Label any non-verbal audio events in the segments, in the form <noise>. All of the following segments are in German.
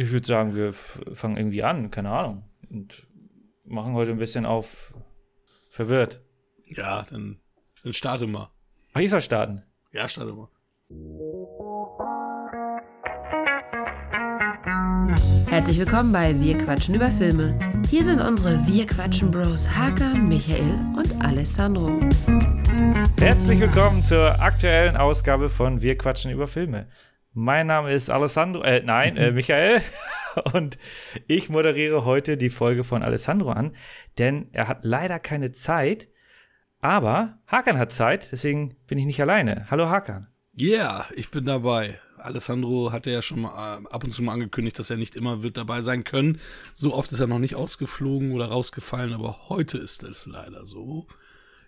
Ich würde sagen, wir fangen irgendwie an, keine Ahnung. Und machen heute ein bisschen auf verwirrt. Ja, dann, dann starte mal. Ach, ich soll starten. Ja, starte mal. Herzlich willkommen bei Wir quatschen über Filme. Hier sind unsere Wir quatschen Bros Haka, Michael und Alessandro. Herzlich willkommen zur aktuellen Ausgabe von Wir quatschen über Filme. Mein Name ist Alessandro, äh, nein, äh, <laughs> Michael. Und ich moderiere heute die Folge von Alessandro an, denn er hat leider keine Zeit. Aber Hakan hat Zeit, deswegen bin ich nicht alleine. Hallo Hakan. Yeah, ich bin dabei. Alessandro hatte ja schon mal äh, ab und zu mal angekündigt, dass er nicht immer wird dabei sein können. So oft ist er noch nicht ausgeflogen oder rausgefallen, aber heute ist es leider so.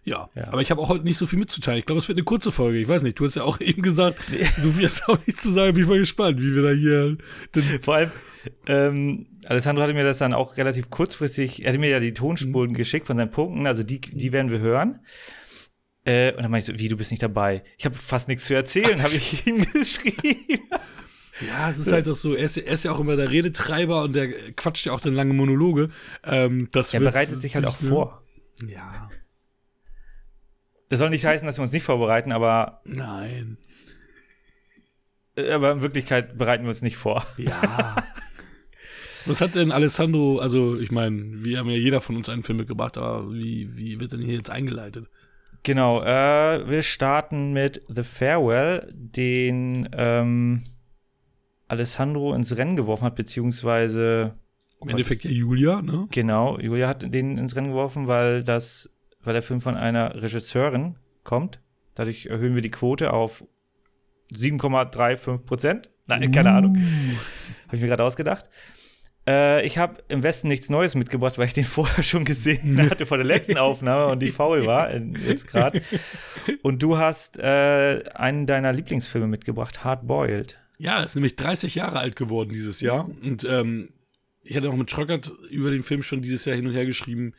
Ja, ja. aber ich habe auch heute nicht so viel mitzuteilen. Ich glaube, es wird eine kurze Folge. Ich weiß nicht, du hast ja auch <laughs> eben gesagt, so viel ist auch nicht zu sagen. Bin ich mal gespannt, wie wir da hier. Vor allem, ähm, Alessandro hatte mir das dann auch relativ kurzfristig, er hatte mir ja die Tonspuren mhm. geschickt von seinen Punkten, also die, die werden wir hören. Äh, und dann meinte ich so, wie, du bist nicht dabei? Ich habe fast nichts zu erzählen, <laughs> habe ich ihm geschrieben. Ja, es ist halt auch so, er ist, er ist, ja auch immer der Redetreiber und der quatscht ja auch dann lange Monologe. Ähm, das er bereitet sich halt auch vor. Ja. Das soll nicht heißen, dass wir uns nicht vorbereiten, aber. Nein. Äh, aber in Wirklichkeit bereiten wir uns nicht vor. Ja. Was hat denn Alessandro, also ich meine, wir haben ja jeder von uns einen Film mitgebracht, aber wie, wie wird denn hier jetzt eingeleitet? Genau, äh, wir starten mit The Farewell, den ähm, Alessandro ins Rennen geworfen hat, beziehungsweise im Endeffekt ja Julia, ne? Genau, Julia hat den ins Rennen geworfen, weil das weil der Film von einer Regisseurin kommt. Dadurch erhöhen wir die Quote auf 7,35 Prozent. Nein, uh. keine Ahnung. Habe ich mir gerade ausgedacht. Äh, ich habe im Westen nichts Neues mitgebracht, weil ich den vorher schon gesehen <laughs> hatte vor der letzten Aufnahme und die faul war in, jetzt gerade. Und du hast äh, einen deiner Lieblingsfilme mitgebracht, Hard Boiled. Ja, ist nämlich 30 Jahre alt geworden dieses Jahr. Und ähm, ich hatte auch mit Schröckert über den Film schon dieses Jahr hin und her geschrieben.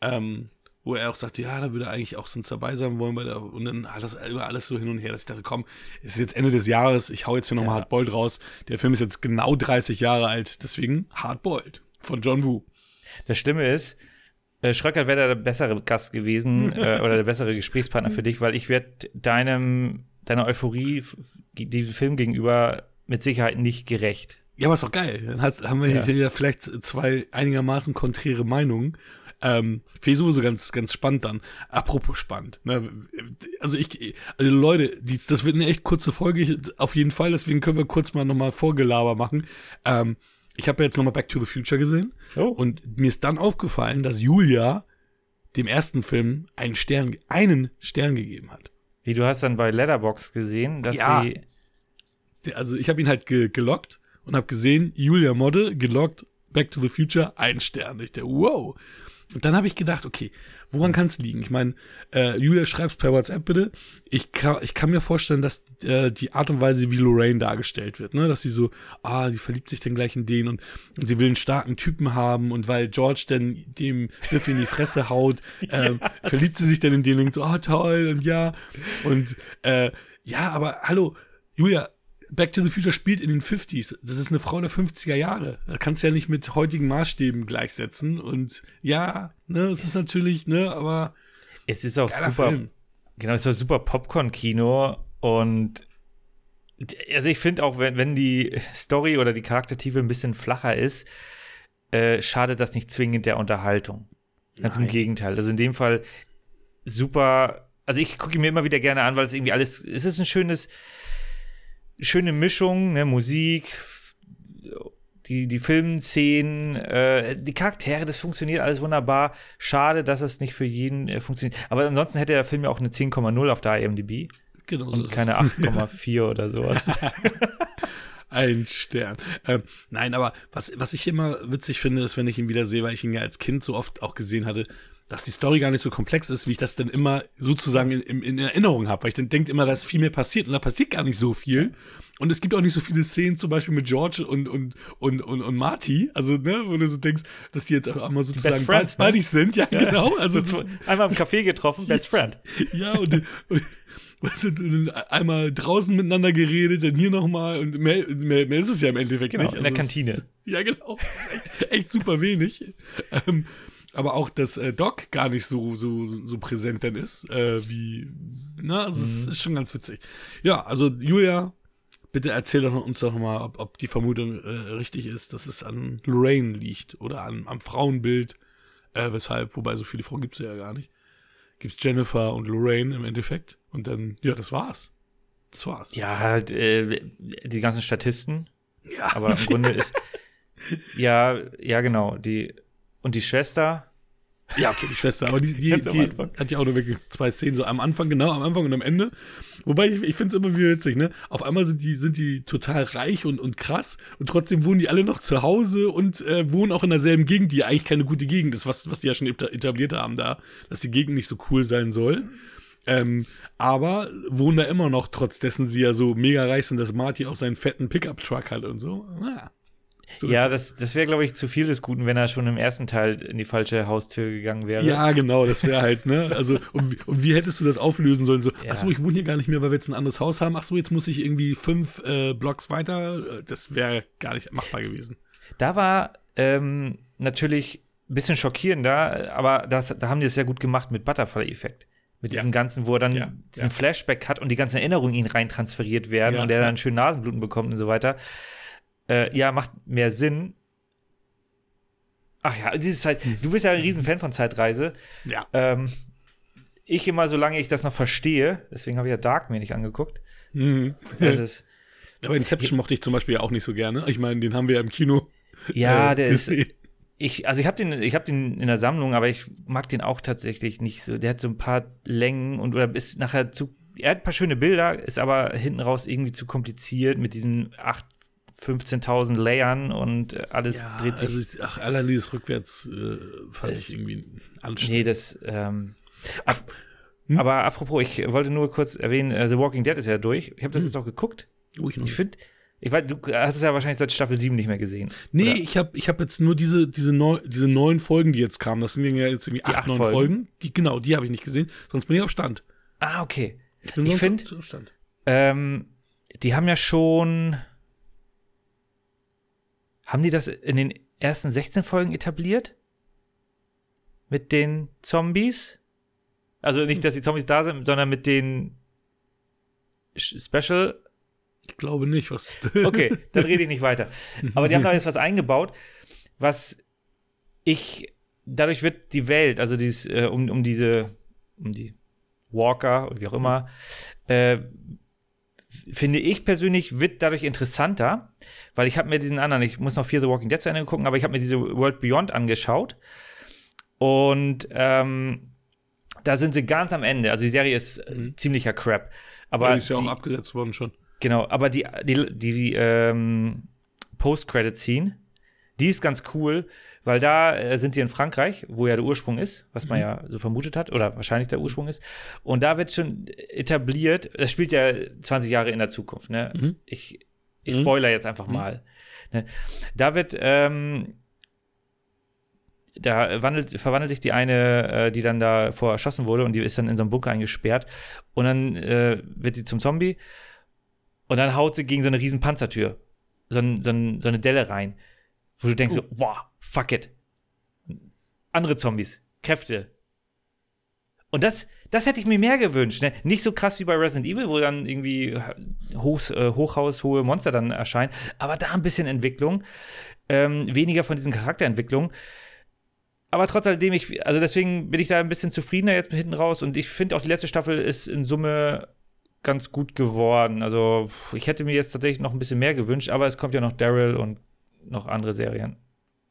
Ähm, wo er auch sagte, ja, da würde er eigentlich auch sonst dabei sein wollen bei der, und dann alles, über alles so hin und her, dass ich dachte, komm, es ist jetzt Ende des Jahres, ich hau jetzt hier nochmal ja. Hardboiled raus. Der Film ist jetzt genau 30 Jahre alt, deswegen Hardboiled von John Woo. Das Schlimme ist, äh, Schröckert wäre der bessere Gast gewesen <laughs> äh, oder der bessere Gesprächspartner für dich, weil ich werde deinem, deiner Euphorie diesem Film gegenüber mit Sicherheit nicht gerecht. Ja, aber ist doch geil. Dann haben wir ja. hier vielleicht zwei einigermaßen konträre Meinungen. Ähm, Finde ich sowieso ganz, ganz spannend dann. Apropos spannend. Ne? Also ich, also Leute, die, das wird eine echt kurze Folge, auf jeden Fall, deswegen können wir kurz mal nochmal Vorgelaber machen. Ähm, ich habe ja jetzt nochmal Back to the Future gesehen oh. und mir ist dann aufgefallen, dass Julia dem ersten Film einen Stern, einen Stern gegeben hat. Wie du hast dann bei Letterbox gesehen, dass ja. sie. Also ich habe ihn halt ge gelockt und habe gesehen, Julia Modde gelockt, Back to the Future, ein Stern. Ich dachte, wow. Und dann habe ich gedacht, okay, woran kann es liegen? Ich meine, äh, Julia, schreib's per WhatsApp bitte. Ich kann, ich kann mir vorstellen, dass äh, die Art und Weise, wie Lorraine dargestellt wird, ne, dass sie so, ah, sie verliebt sich dann gleich in den und, und sie will einen starken Typen haben und weil George dann dem Biff in die Fresse haut, <laughs> äh, verliebt sie sich dann in den und so, ah, toll und ja. Und äh, ja, aber hallo, Julia, Back to the Future spielt in den 50s. Das ist eine Frau der 50er Jahre. Da kannst du ja nicht mit heutigen Maßstäben gleichsetzen. Und ja, ne, es ist natürlich, ne, aber. Es ist auch super. Film. Genau, es ist auch super Popcorn-Kino. Und also ich finde auch, wenn, wenn die Story oder die Charaktertiefe ein bisschen flacher ist, äh, schadet das nicht zwingend der Unterhaltung. Ganz Nein. im Gegenteil. Also in dem Fall super. Also ich gucke mir immer wieder gerne an, weil es irgendwie alles. Es ist ein schönes schöne Mischung, ne, Musik, die, die Filmszenen, äh, die Charaktere, das funktioniert alles wunderbar. Schade, dass es nicht für jeden äh, funktioniert. Aber ansonsten hätte der Film ja auch eine 10,0 auf der IMDb. Genau so Und keine 8,4 oder sowas. <laughs> Ein Stern. Ähm, nein, aber was, was ich immer witzig finde, ist, wenn ich ihn wieder sehe, weil ich ihn ja als Kind so oft auch gesehen hatte, dass die Story gar nicht so komplex ist, wie ich das dann immer sozusagen in, in, in Erinnerung habe, weil ich dann denke immer, dass viel mehr passiert und da passiert gar nicht so viel. Und es gibt auch nicht so viele Szenen, zum Beispiel mit George und, und, und, und, und Marty, also, ne, wo du so denkst, dass die jetzt auch einmal sozusagen Friends, Buddies ne? sind, ja, ja, genau. Also, so, einmal im Café getroffen, Best Friend. <laughs> ja, und, und weißt du, einmal draußen miteinander geredet, dann hier nochmal und mehr, mehr, mehr ist es ja im Endeffekt genau, nicht. in der Also Kantine. Ja, genau. Ist echt, echt super wenig. Ähm, aber auch, dass äh, Doc gar nicht so, so, so präsent dann ist, äh, wie, na, also es ist schon ganz witzig. Ja, also Julia, bitte erzähl doch uns doch mal, ob, ob die Vermutung äh, richtig ist, dass es an Lorraine liegt oder an, am Frauenbild, äh, weshalb, wobei so viele Frauen gibt es ja gar nicht. Gibt es Jennifer und Lorraine im Endeffekt und dann, ja, das war's. Das war's. Ja, halt, äh, die ganzen Statisten. Ja, Aber im Grunde <laughs> ist. Ja, ja, genau. Die, und die Schwester. Ja, okay, die Schwester, aber die, die, die hat ja auch nur wirklich zwei Szenen, so am Anfang, genau, am Anfang und am Ende. Wobei ich, ich finde es immer wieder witzig, ne? Auf einmal sind die, sind die total reich und, und krass und trotzdem wohnen die alle noch zu Hause und äh, wohnen auch in derselben Gegend, die ja eigentlich keine gute Gegend ist, was, was die ja schon eta- etabliert haben da, dass die Gegend nicht so cool sein soll. Ähm, aber wohnen da immer noch, trotz dessen sie ja so mega reich sind, dass Marty auch seinen fetten Pickup-Truck hat und so. Ja, so ja, das, das wäre, glaube ich, zu viel des Guten, wenn er schon im ersten Teil in die falsche Haustür gegangen wäre. Ja, genau, das wäre halt, ne? <laughs> Also, und wie, und wie hättest du das auflösen sollen? So, Ja. ach so, ich wohne hier gar nicht mehr, weil wir jetzt ein anderes Haus haben. Ach so, jetzt muss ich irgendwie fünf äh, Blocks weiter. Das wäre gar nicht machbar gewesen. Da war ähm, natürlich ein bisschen schockierender, aber das, da haben die es sehr gut gemacht mit Butterfly-Effekt. Mit Ja. diesem ganzen, wo er dann Ja, diesen. Flashback hat und die ganzen Erinnerungen in ihn rein transferiert werden und der dann schön Nasenbluten bekommt und so weiter. Äh, ja, macht mehr Sinn. Ach ja, diese Zeit, du bist ja ein Riesenfan von Zeitreise. Ja. Ähm, ich immer, solange ich das noch verstehe, deswegen habe ich ja Dark mir nicht angeguckt. Mhm. Ist, <laughs> Aber Inception mochte ich zum Beispiel ja auch nicht so gerne. Ich meine, den haben wir ja im Kino. ja, äh, der ist, gesehen. Ich, also ich habe den, ich habe den in der Sammlung, aber ich mag den auch tatsächlich nicht so. Der hat so ein paar Längen und oder ist nachher zu. Er hat ein paar schöne Bilder, ist aber hinten raus irgendwie zu kompliziert mit diesen 8, 15.000 Layern und äh, alles Ja, dreht sich. also, ich- ach, allein dieses rückwärts äh, fand ich irgendwie nee, anstrengend. das. Ähm, ab, Hm? Aber apropos, ich wollte nur kurz erwähnen, äh, The Walking Dead ist ja durch. Ich habe das Hm. jetzt auch geguckt. Oh, ich Ich finde, ich weiß, du hast es ja wahrscheinlich seit Staffel 7 nicht mehr gesehen. Nee, Oder? ich habe ich hab jetzt nur diese, diese, neu, diese neuen Folgen, die jetzt kamen. Das sind ja jetzt irgendwie acht, acht neun Folgen. Folgen. Die, genau, die habe ich nicht gesehen. Sonst bin ich auf Stand. Ah, okay. Ich sonst find- auf Stand. Ähm, die haben ja schon. Haben die das in den ersten 16 Folgen etabliert? Mit den Zombies? Also nicht, dass die Zombies da sind, sondern mit den Special. Ich glaube nicht, was. <laughs> Okay, dann rede ich nicht weiter. Aber die haben da jetzt was eingebaut, was ich. Dadurch wird die Welt, also dieses, äh, um, um diese, um die Walker, oder wie auch immer, äh, finde ich persönlich, wird dadurch interessanter, weil ich habe mir diesen anderen, ich muss noch Fear the Walking Dead zu Ende gucken, aber ich habe mir diese World Beyond angeschaut und ähm, da sind sie ganz am Ende. Also die Serie ist äh, Mhm. ziemlicher Crap. Aber Aber ist ja auch die, abgesetzt worden schon. Genau, aber die, die, die ähm, Post-Credit-Scene, die ist ganz cool, weil da äh, sind sie in Frankreich, wo ja der Ursprung ist, was man ja so vermutet hat, oder wahrscheinlich der Ursprung ist. Und da wird schon etabliert, das spielt ja 20 Jahre in der Zukunft, ne? Mhm. Ich, ich Mhm. spoiler jetzt einfach mal. Ne? Da wird, ähm, da wandelt, verwandelt sich die eine, äh, die dann da vor erschossen wurde und die ist dann in so einen Bunker eingesperrt und dann äh, wird sie zum Zombie und dann haut sie gegen so eine riesen Panzertür, so, ein, so, ein, so eine Delle rein, wo du denkst so, wow, fuck it. Andere Zombies, Kräfte. Und das, das hätte ich mir mehr gewünscht. Ne? Nicht so krass wie bei Resident Evil, wo dann irgendwie Hochs, äh, hochhaushohe Monster dann erscheinen, aber da ein bisschen Entwicklung. Ähm, weniger von diesen Charakterentwicklungen. Aber trotz alledem, ich, also deswegen bin ich da ein bisschen zufriedener jetzt hinten raus und ich finde auch die letzte Staffel ist in Summe ganz gut geworden. Also ich hätte mir jetzt tatsächlich noch ein bisschen mehr gewünscht, aber es kommt ja noch Daryl und noch andere Serien.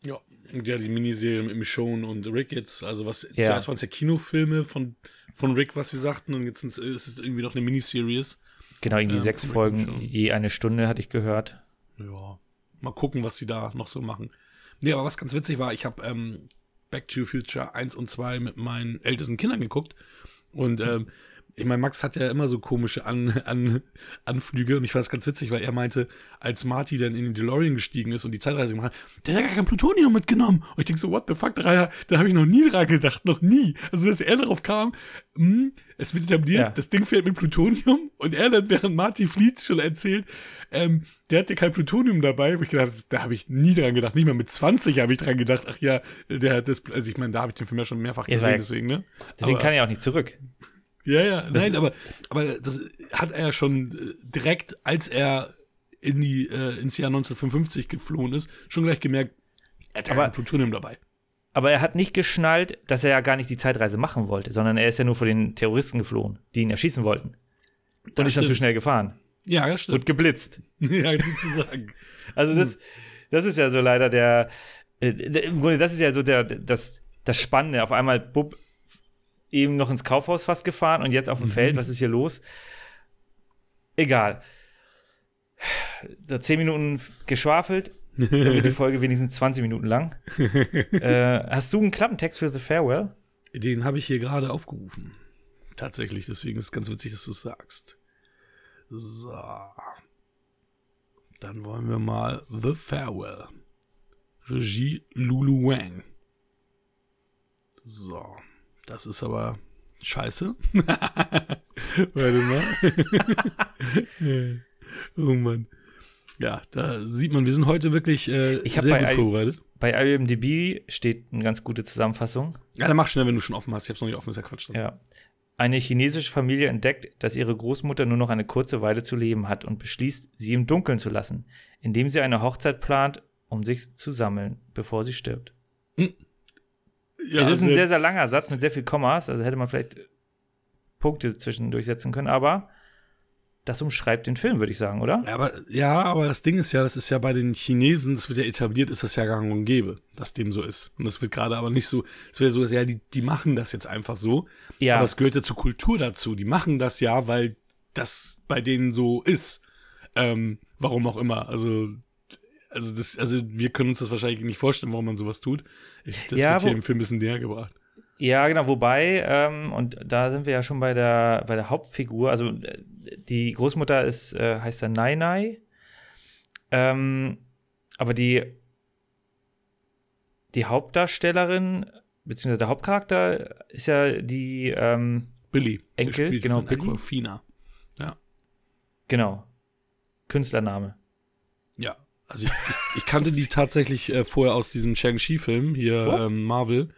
Ja. Und ja, die Miniserie mit Michonne und Rick jetzt, also was, Ja. zuerst waren es ja Kinofilme von, von Rick, was sie sagten, und jetzt ist es irgendwie noch eine Miniseries. Genau, irgendwie Ja, sechs Folgen, je eine Stunde, hatte ich gehört. Ja. Mal gucken, was sie da noch so machen. Nee, aber was ganz witzig war, ich habe ähm, Back to the Future 1 und 2 mit meinen ältesten Kindern geguckt. Und ähm, ich meine, Max hat ja immer so komische An An Anflüge und ich fand es ganz witzig, weil er meinte, als Marty dann in den DeLorean gestiegen ist und die Zeitreise gemacht hat, der hat ja gar kein Plutonium mitgenommen. Und ich denke so, what the fuck, da, da habe ich noch nie dran gedacht, noch nie. Also, dass er darauf kam, mh, hm, es wird etabliert, ja. das Ding fährt mit Plutonium und er dann, während Marty flieht, schon erzählt, ähm, der hatte kein Plutonium dabei, wo ich gedacht habe, da habe ich nie dran gedacht. Nicht mal mit 20 habe ich dran gedacht, ach ja, der hat das, also ich meine, da habe ich den Film ja schon mehrfach gesehen, ja, deswegen, ne? Deswegen aber, kann er auch nicht zurück. Ja, ja, das nein, aber, aber das hat er ja schon äh, direkt, als er in die, äh, ins Jahr 1955 geflohen ist, schon gleich gemerkt, er hat ja Plutonium dabei. Aber er hat nicht geschnallt, dass er ja gar nicht die Zeitreise machen wollte, sondern er ist ja nur vor den Terroristen geflohen, die ihn erschießen wollten. Und das ist stimmt. dann zu schnell gefahren. Ja, das stimmt. Und geblitzt. <laughs> ja, sozusagen. <laughs> also das, das ist ja so leider der, äh, das ist ja so der, das, das Spannende. Auf einmal, bub, eben noch ins Kaufhaus fast gefahren und jetzt auf dem mhm. Feld. Was ist hier los? Egal. Da zehn Minuten geschwafelt, dann wird die Folge wenigstens 20 Minuten lang. <laughs> äh, hast du einen Klappentext für The Farewell? Den habe ich hier gerade aufgerufen. Tatsächlich, deswegen ist es ganz witzig, dass du es sagst. So. Dann wollen wir mal The Farewell. Regie Lulu Wang. So. Das ist aber scheiße. <laughs> Warte mal. <laughs> oh Mann. Ja, da sieht man, wir sind heute wirklich äh, ich sehr gut vorbereitet. Bei IMDb steht eine ganz gute Zusammenfassung. Ja, dann mach schnell, wenn du schon offen hast. Ich hab's noch nicht offen, ist ja Quatsch. Ja. Eine chinesische Familie entdeckt, dass ihre Großmutter nur noch eine kurze Weile zu leben hat und beschließt, sie im Dunkeln zu lassen, indem sie eine Hochzeit plant, um sich zu sammeln, bevor sie stirbt. Hm. Ja, es ist ein sehr, sehr langer Satz mit sehr viel Kommas, also hätte man vielleicht Punkte zwischendurch setzen können, aber das umschreibt den Film, würde ich sagen, oder? Ja aber, ja, aber das Ding ist ja, das ist ja bei den Chinesen, das wird ja etabliert, ist das ja gang und gäbe, dass dem so ist. Und das wird gerade aber nicht so, es wäre so, ja, die, die machen das jetzt einfach so. Ja. Aber es gehört ja zur Kultur dazu. Die machen das ja, weil das bei denen so ist. Ähm, warum auch immer. Also also, das, also wir können uns das wahrscheinlich nicht vorstellen, warum man sowas tut. Ich, das ja, wird hier im Film ein bisschen näher gebracht. Ja, genau, wobei, ähm, und da sind wir ja schon bei der, bei der Hauptfigur, also die Großmutter ist, äh, heißt ja Nai Nai. Ähm, aber die, die Hauptdarstellerin, beziehungsweise der Hauptcharakter ist ja die ähm, Billy. Enkel, genau, Billy. Aquafina. Ja. Genau. Künstlername. Also ich, ich, ich kannte die tatsächlich äh, vorher aus diesem Shang-Chi-Film, hier ähm, Marvel.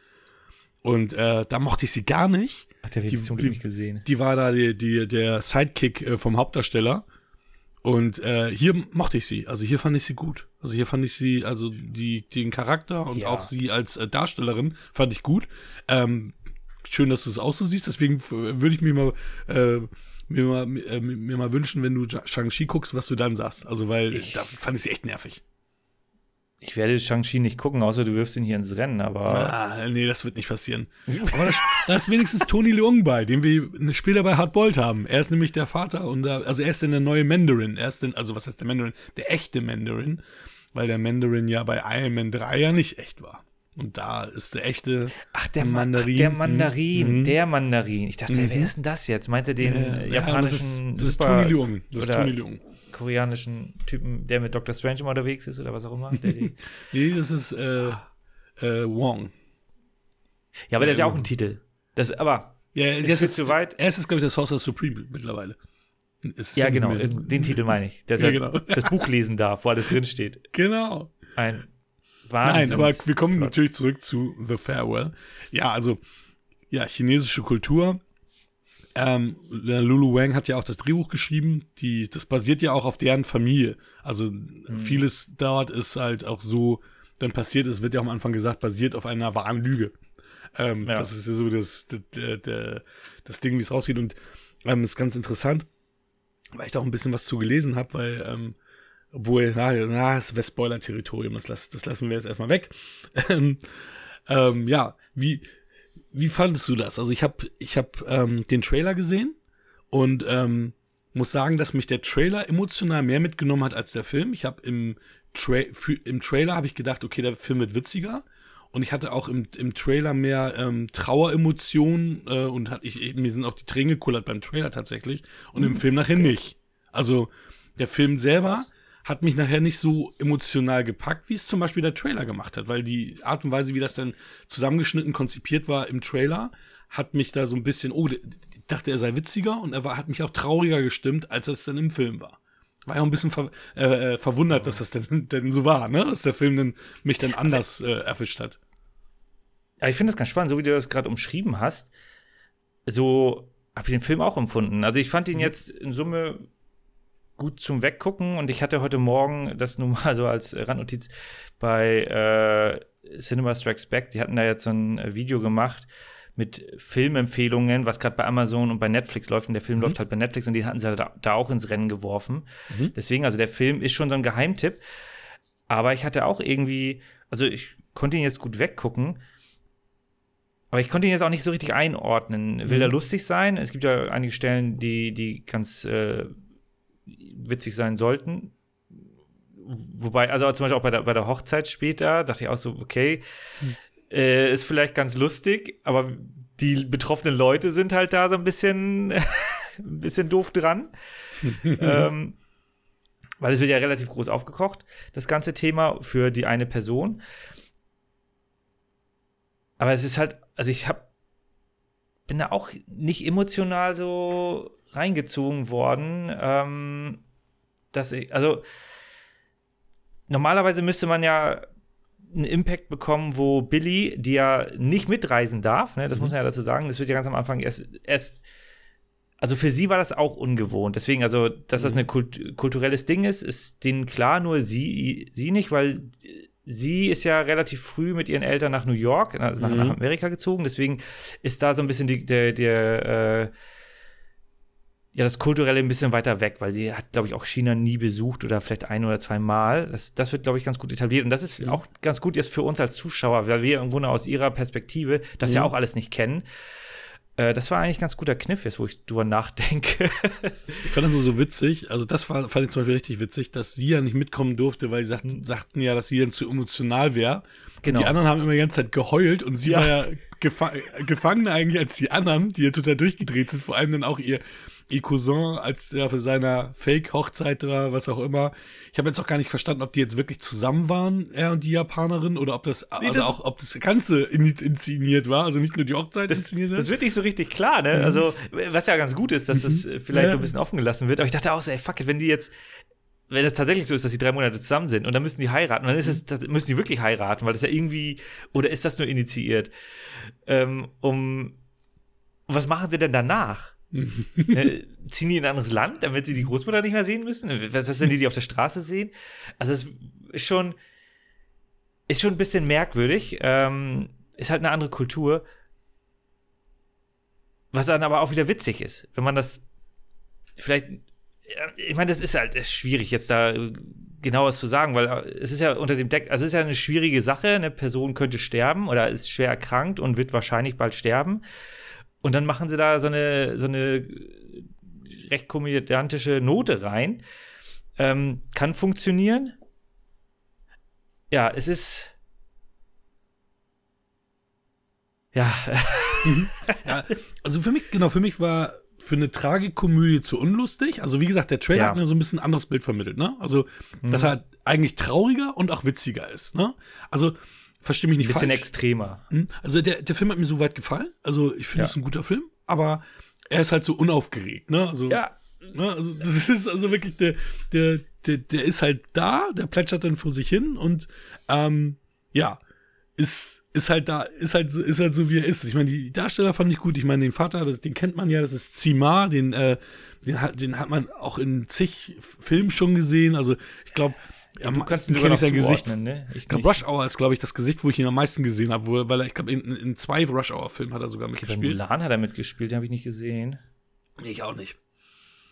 Und äh, da mochte ich sie gar nicht. Ach, der wird die, nicht gesehen. Die war da die, die, der Sidekick äh, vom Hauptdarsteller. Und äh, hier mochte ich sie. Also hier fand ich sie gut. Also hier fand ich sie, also die, den Charakter und ja. auch sie als äh, Darstellerin fand ich gut. Ähm, schön, dass du es auch so siehst. Deswegen würde ich mir mal äh, mir mal, äh, mir mal wünschen, wenn du Shang-Chi guckst, was du dann sagst. Also, weil ich, da fand ich sie echt nervig. Ich werde Shang-Chi nicht gucken, außer du wirfst ihn hier ins Rennen, aber. Ah, nee, das wird nicht passieren. aber da, da ist wenigstens Tony Leung bei, den wir später bei Hard Bolt haben. Er ist nämlich der Vater und da, also er ist denn der neue Mandarin. Er ist denn, also was heißt der Mandarin? Der echte Mandarin, weil der Mandarin ja bei Iron Man 3 ja nicht echt war. Und da ist der echte Ach, der Mandarin. Ach, der Mandarin, mhm. der Mandarin. Ich dachte, mhm. wer ist denn das jetzt? Meinte den äh, japanischen. das ist, das ist Tony Leung. Das ist Tony Leung. Koreanischen Typen, der mit Dr. Strange immer unterwegs ist oder was auch immer. <laughs> nee, das ist äh, äh, Wong. Ja, aber der, der ist ja auch ein Titel. Das, aber. Ja, das ist zu weit. Er ist, glaube ich, der Sorcerer Supreme mittlerweile. Ist ja, genau. Den Titel meine ich. Der ja, genau. das Buch lesen darf, wo alles drinsteht. <laughs> Genau. Ein Wahnsinn. Nein, aber wir kommen natürlich zurück zu The Farewell. Ja, also, ja, chinesische Kultur. Ähm, Lulu Wang hat ja auch das Drehbuch geschrieben. Die, das basiert ja auch auf deren Familie. Also mhm. vieles dort ist halt auch so, dann passiert ist, wird ja am Anfang gesagt, basiert auf einer wahren Lüge. Ähm, ja. Das ist ja so das, das, das, das Ding, wie es rausgeht. Und ähm, ist ganz interessant, weil ich da auch ein bisschen was zu gelesen habe, weil ähm, obwohl, na, na das wäre Spoiler-Territorium, das, lass, das lassen wir jetzt erstmal weg. ähm, ähm, ja, wie, wie fandest du das? Also ich habe ich hab, ähm, den Trailer gesehen und ähm, muss sagen, dass mich der Trailer emotional mehr mitgenommen hat als der Film. Ich habe im, Tra im Trailer habe ich gedacht, okay, der Film wird witziger und ich hatte auch im, im Trailer mehr ähm, Traueremotionen äh, und hat, ich, mir sind auch die Tränen gekullert beim Trailer tatsächlich und im Film nachher nicht. Also der Film selber hat mich nachher nicht so emotional gepackt, wie es zum Beispiel der Trailer gemacht hat, weil die Art und Weise, wie das dann zusammengeschnitten, konzipiert war im Trailer, hat mich da so ein bisschen, oh, ich dachte, er sei witziger und er war, hat mich auch trauriger gestimmt, als es dann im Film war. War ja auch ein bisschen ver, äh, äh verwundert, dass das denn, denn so war, ne? Dass der Film dann, mich dann anders äh, erwischt hat. Ja, ich finde das ganz spannend, so wie du das gerade umschrieben hast. So habe ich den Film auch empfunden. Also ich fand ihn mhm. jetzt in Summe gut zum Weggucken und ich hatte heute Morgen das nun mal <laughs> so als Randnotiz bei äh, Cinema Strikes Back. Die hatten da jetzt so ein Video gemacht mit Filmempfehlungen, was gerade bei Amazon und bei Netflix läuft. Und der Film mhm. läuft halt bei Netflix und die hatten sie halt da, da auch ins Rennen geworfen. Mhm. Deswegen, also der Film ist schon so ein Geheimtipp. Aber ich hatte auch irgendwie, also ich konnte ihn jetzt gut weggucken. Aber ich konnte ihn jetzt auch nicht so richtig einordnen. Will mhm. er lustig sein? Es gibt ja einige Stellen, die, die ganz äh, witzig sein sollten. Wobei, also zum Beispiel auch bei der, bei der Hochzeit später, dachte ich auch so, okay, hm. äh, ist vielleicht ganz lustig, aber die betroffenen Leute sind halt da so ein bisschen, <laughs> ein bisschen doof dran. <laughs> ähm, weil es wird ja relativ groß aufgekocht, das ganze Thema für die eine Person. Aber es ist halt, also ich hab, bin da auch nicht emotional so reingezogen worden. Ähm, dass ich, also normalerweise müsste man ja einen Impact bekommen, wo Billy, die ja nicht mitreisen darf, ne, das mhm. muss man ja dazu sagen, das wird ja ganz am Anfang erst, erst also für sie war das auch ungewohnt. Deswegen, also, dass das mhm. ein Kult kulturelles Ding ist, ist denen klar, nur sie, sie nicht, weil sie ist ja relativ früh mit ihren Eltern nach New York, also nach, mhm. nach Amerika gezogen. Deswegen ist da so ein bisschen die, der, der äh, ja, das Kulturelle ein bisschen weiter weg, weil sie hat, glaube ich, auch China nie besucht oder vielleicht ein oder zwei Mal. Das, das wird, glaube ich, ganz gut etabliert. Und das ist mhm. auch ganz gut jetzt für uns als Zuschauer, weil wir irgendwo aus ihrer Perspektive das mhm. ja auch alles nicht kennen. Äh, das war eigentlich ein ganz guter Kniff jetzt, wo ich drüber nachdenke. <laughs> ich fand das nur so witzig. Also, das war, fand ich zum Beispiel richtig witzig, dass sie ja nicht mitkommen durfte, weil sie sagten, mhm. sagten ja, dass sie dann zu emotional wäre. Genau. Und die anderen haben immer die ganze Zeit geheult und sie ja. war ja gefa gefangen eigentlich als die anderen, die ja total durchgedreht sind. Vor allem dann auch ihr ihr Cousin, als er für seiner Fake-Hochzeit oder was auch immer. Ich habe jetzt auch gar nicht verstanden, ob die jetzt wirklich zusammen waren, er und die Japanerin, oder ob das, nee, also das auch, ob das Ganze in, inszeniert war, also nicht nur die Hochzeit das, inszeniert Das wird nicht so richtig klar, ne? Mhm. Also, was ja ganz gut ist, dass das mhm. vielleicht ja. so ein bisschen offen gelassen wird. Aber ich dachte auch so, ey, fuck it, wenn die jetzt wenn es tatsächlich so ist, dass sie drei Monate zusammen sind und dann müssen die heiraten, dann es, müssen die wirklich heiraten, weil das ja irgendwie, oder ist das nur initiiert? Ähm, um, was machen sie denn danach? <laughs> äh, ziehen die in ein anderes Land, damit sie die Großmutter nicht mehr sehen müssen? Was, was wenn die die auf der Straße sehen? Also es ist schon, ist schon ein bisschen merkwürdig. Ähm, ist halt eine andere Kultur. Was dann aber auch wieder witzig ist, wenn man das vielleicht, ich meine, das ist halt das ist schwierig jetzt da genaues zu sagen, weil es ist ja unter dem Deck, also es ist ja eine schwierige Sache. Eine Person könnte sterben oder ist schwer erkrankt und wird wahrscheinlich bald sterben. Und dann machen sie da so eine, so eine recht komödiantische Note rein. Ähm, kann funktionieren. Ja, es ist. Ja. Mhm. <laughs> ja. Also für mich, genau, für mich war für eine Tragikomödie zu unlustig. Also wie gesagt, der Trailer ja. hat mir so ein bisschen ein anderes Bild vermittelt, ne? Also, mhm. dass er eigentlich trauriger und auch witziger ist, ne? Also, Verstehe mich nicht falsch. Ein bisschen extremer. Hm? Also der, der Film hat mir so weit gefallen. Also ich finde es ja. ein guter Film, aber er ist halt so unaufgeregt, ne? Also, ja. Ne? Also das <laughs> ist also wirklich der, der, der, der ist halt da, der plätschert dann vor sich hin und ähm, ja, ist, ist halt da, ist halt, ist halt so, wie er ist. Ich meine, die Darsteller fand ich gut. Ich meine, den Vater, das, den kennt man ja, das ist Zima, den, äh, den, hat, den hat man auch in zig Filmen schon gesehen. Also ich glaube, ja, du kannst ihn ich sein Gesicht. Ne? Ich glaube, Rush Hour ist, glaube ich, das Gesicht, wo ich ihn am meisten gesehen habe, weil er, ich glaube, in, in, zwei Rush Hour-Filmen hat er sogar mitgespielt. Okay, Mulan hat er mitgespielt, den habe ich nicht gesehen. Nee, ich auch nicht.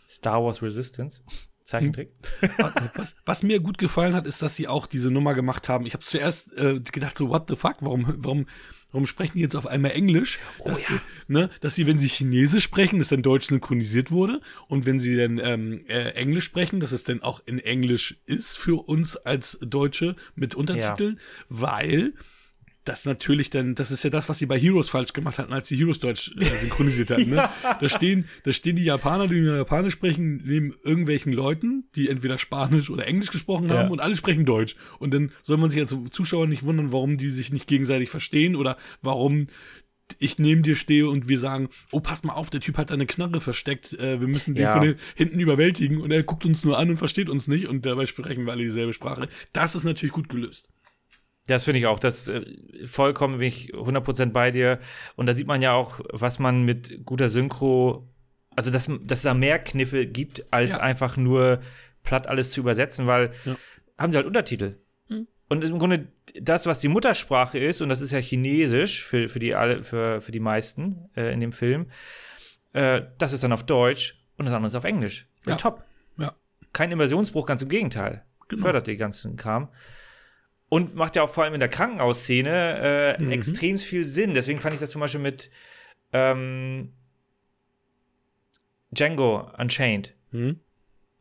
Star Wars Resistance. Zeichentrick. Hm. <laughs> was, was, mir gut gefallen hat, ist, dass sie auch diese Nummer gemacht haben. Ich habe zuerst äh, gedacht, so, what the fuck, warum, warum Warum sprechen die jetzt auf einmal Englisch? Oh, dass, ja. sie, ne, dass sie, wenn sie Chinesisch sprechen, das dann deutsch synchronisiert wurde. Und wenn sie dann ähm, äh, Englisch sprechen, dass es dann auch in Englisch ist für uns als Deutsche mit Untertiteln. Ja. Weil das natürlich dann, das ist ja das, was sie bei Heroes falsch gemacht hatten, als sie Heroes Deutsch äh, synchronisiert hatten. Ne? <laughs> Da, stehen, da stehen die Japaner, die Japanisch sprechen, neben irgendwelchen Leuten, die entweder Spanisch oder Englisch gesprochen haben ja. und alle sprechen Deutsch. Und dann soll man sich als Zuschauer nicht wundern, warum die sich nicht gegenseitig verstehen oder warum ich neben dir stehe und wir sagen, oh, pass mal auf, der Typ hat eine Knarre versteckt, äh, wir müssen den ja. von den hinten überwältigen und er guckt uns nur an und versteht uns nicht und dabei sprechen wir alle dieselbe Sprache. Das ist natürlich gut gelöst. Das finde ich auch. Das äh, vollkommen bin ich 100% bei dir. Und da sieht man ja auch, was man mit guter Synchro, also dass, dass es da mehr Kniffe gibt, als ja. einfach nur platt alles zu übersetzen, weil ja. haben sie halt Untertitel. Hm. Und im Grunde das, was die Muttersprache ist, und das ist ja Chinesisch für, für, die, alle, für, für die meisten äh, in dem Film, äh, das ist dann auf Deutsch und das andere ist auf Englisch. Ja. Top. Ja. Kein Immersionsbruch, ganz im Gegenteil. Genau. Fördert den ganzen Kram. Und macht ja auch vor allem in der Krankenhausszene äh, mhm. extrem viel Sinn. Deswegen fand ich das zum Beispiel mit ähm, Django Unchained, mhm.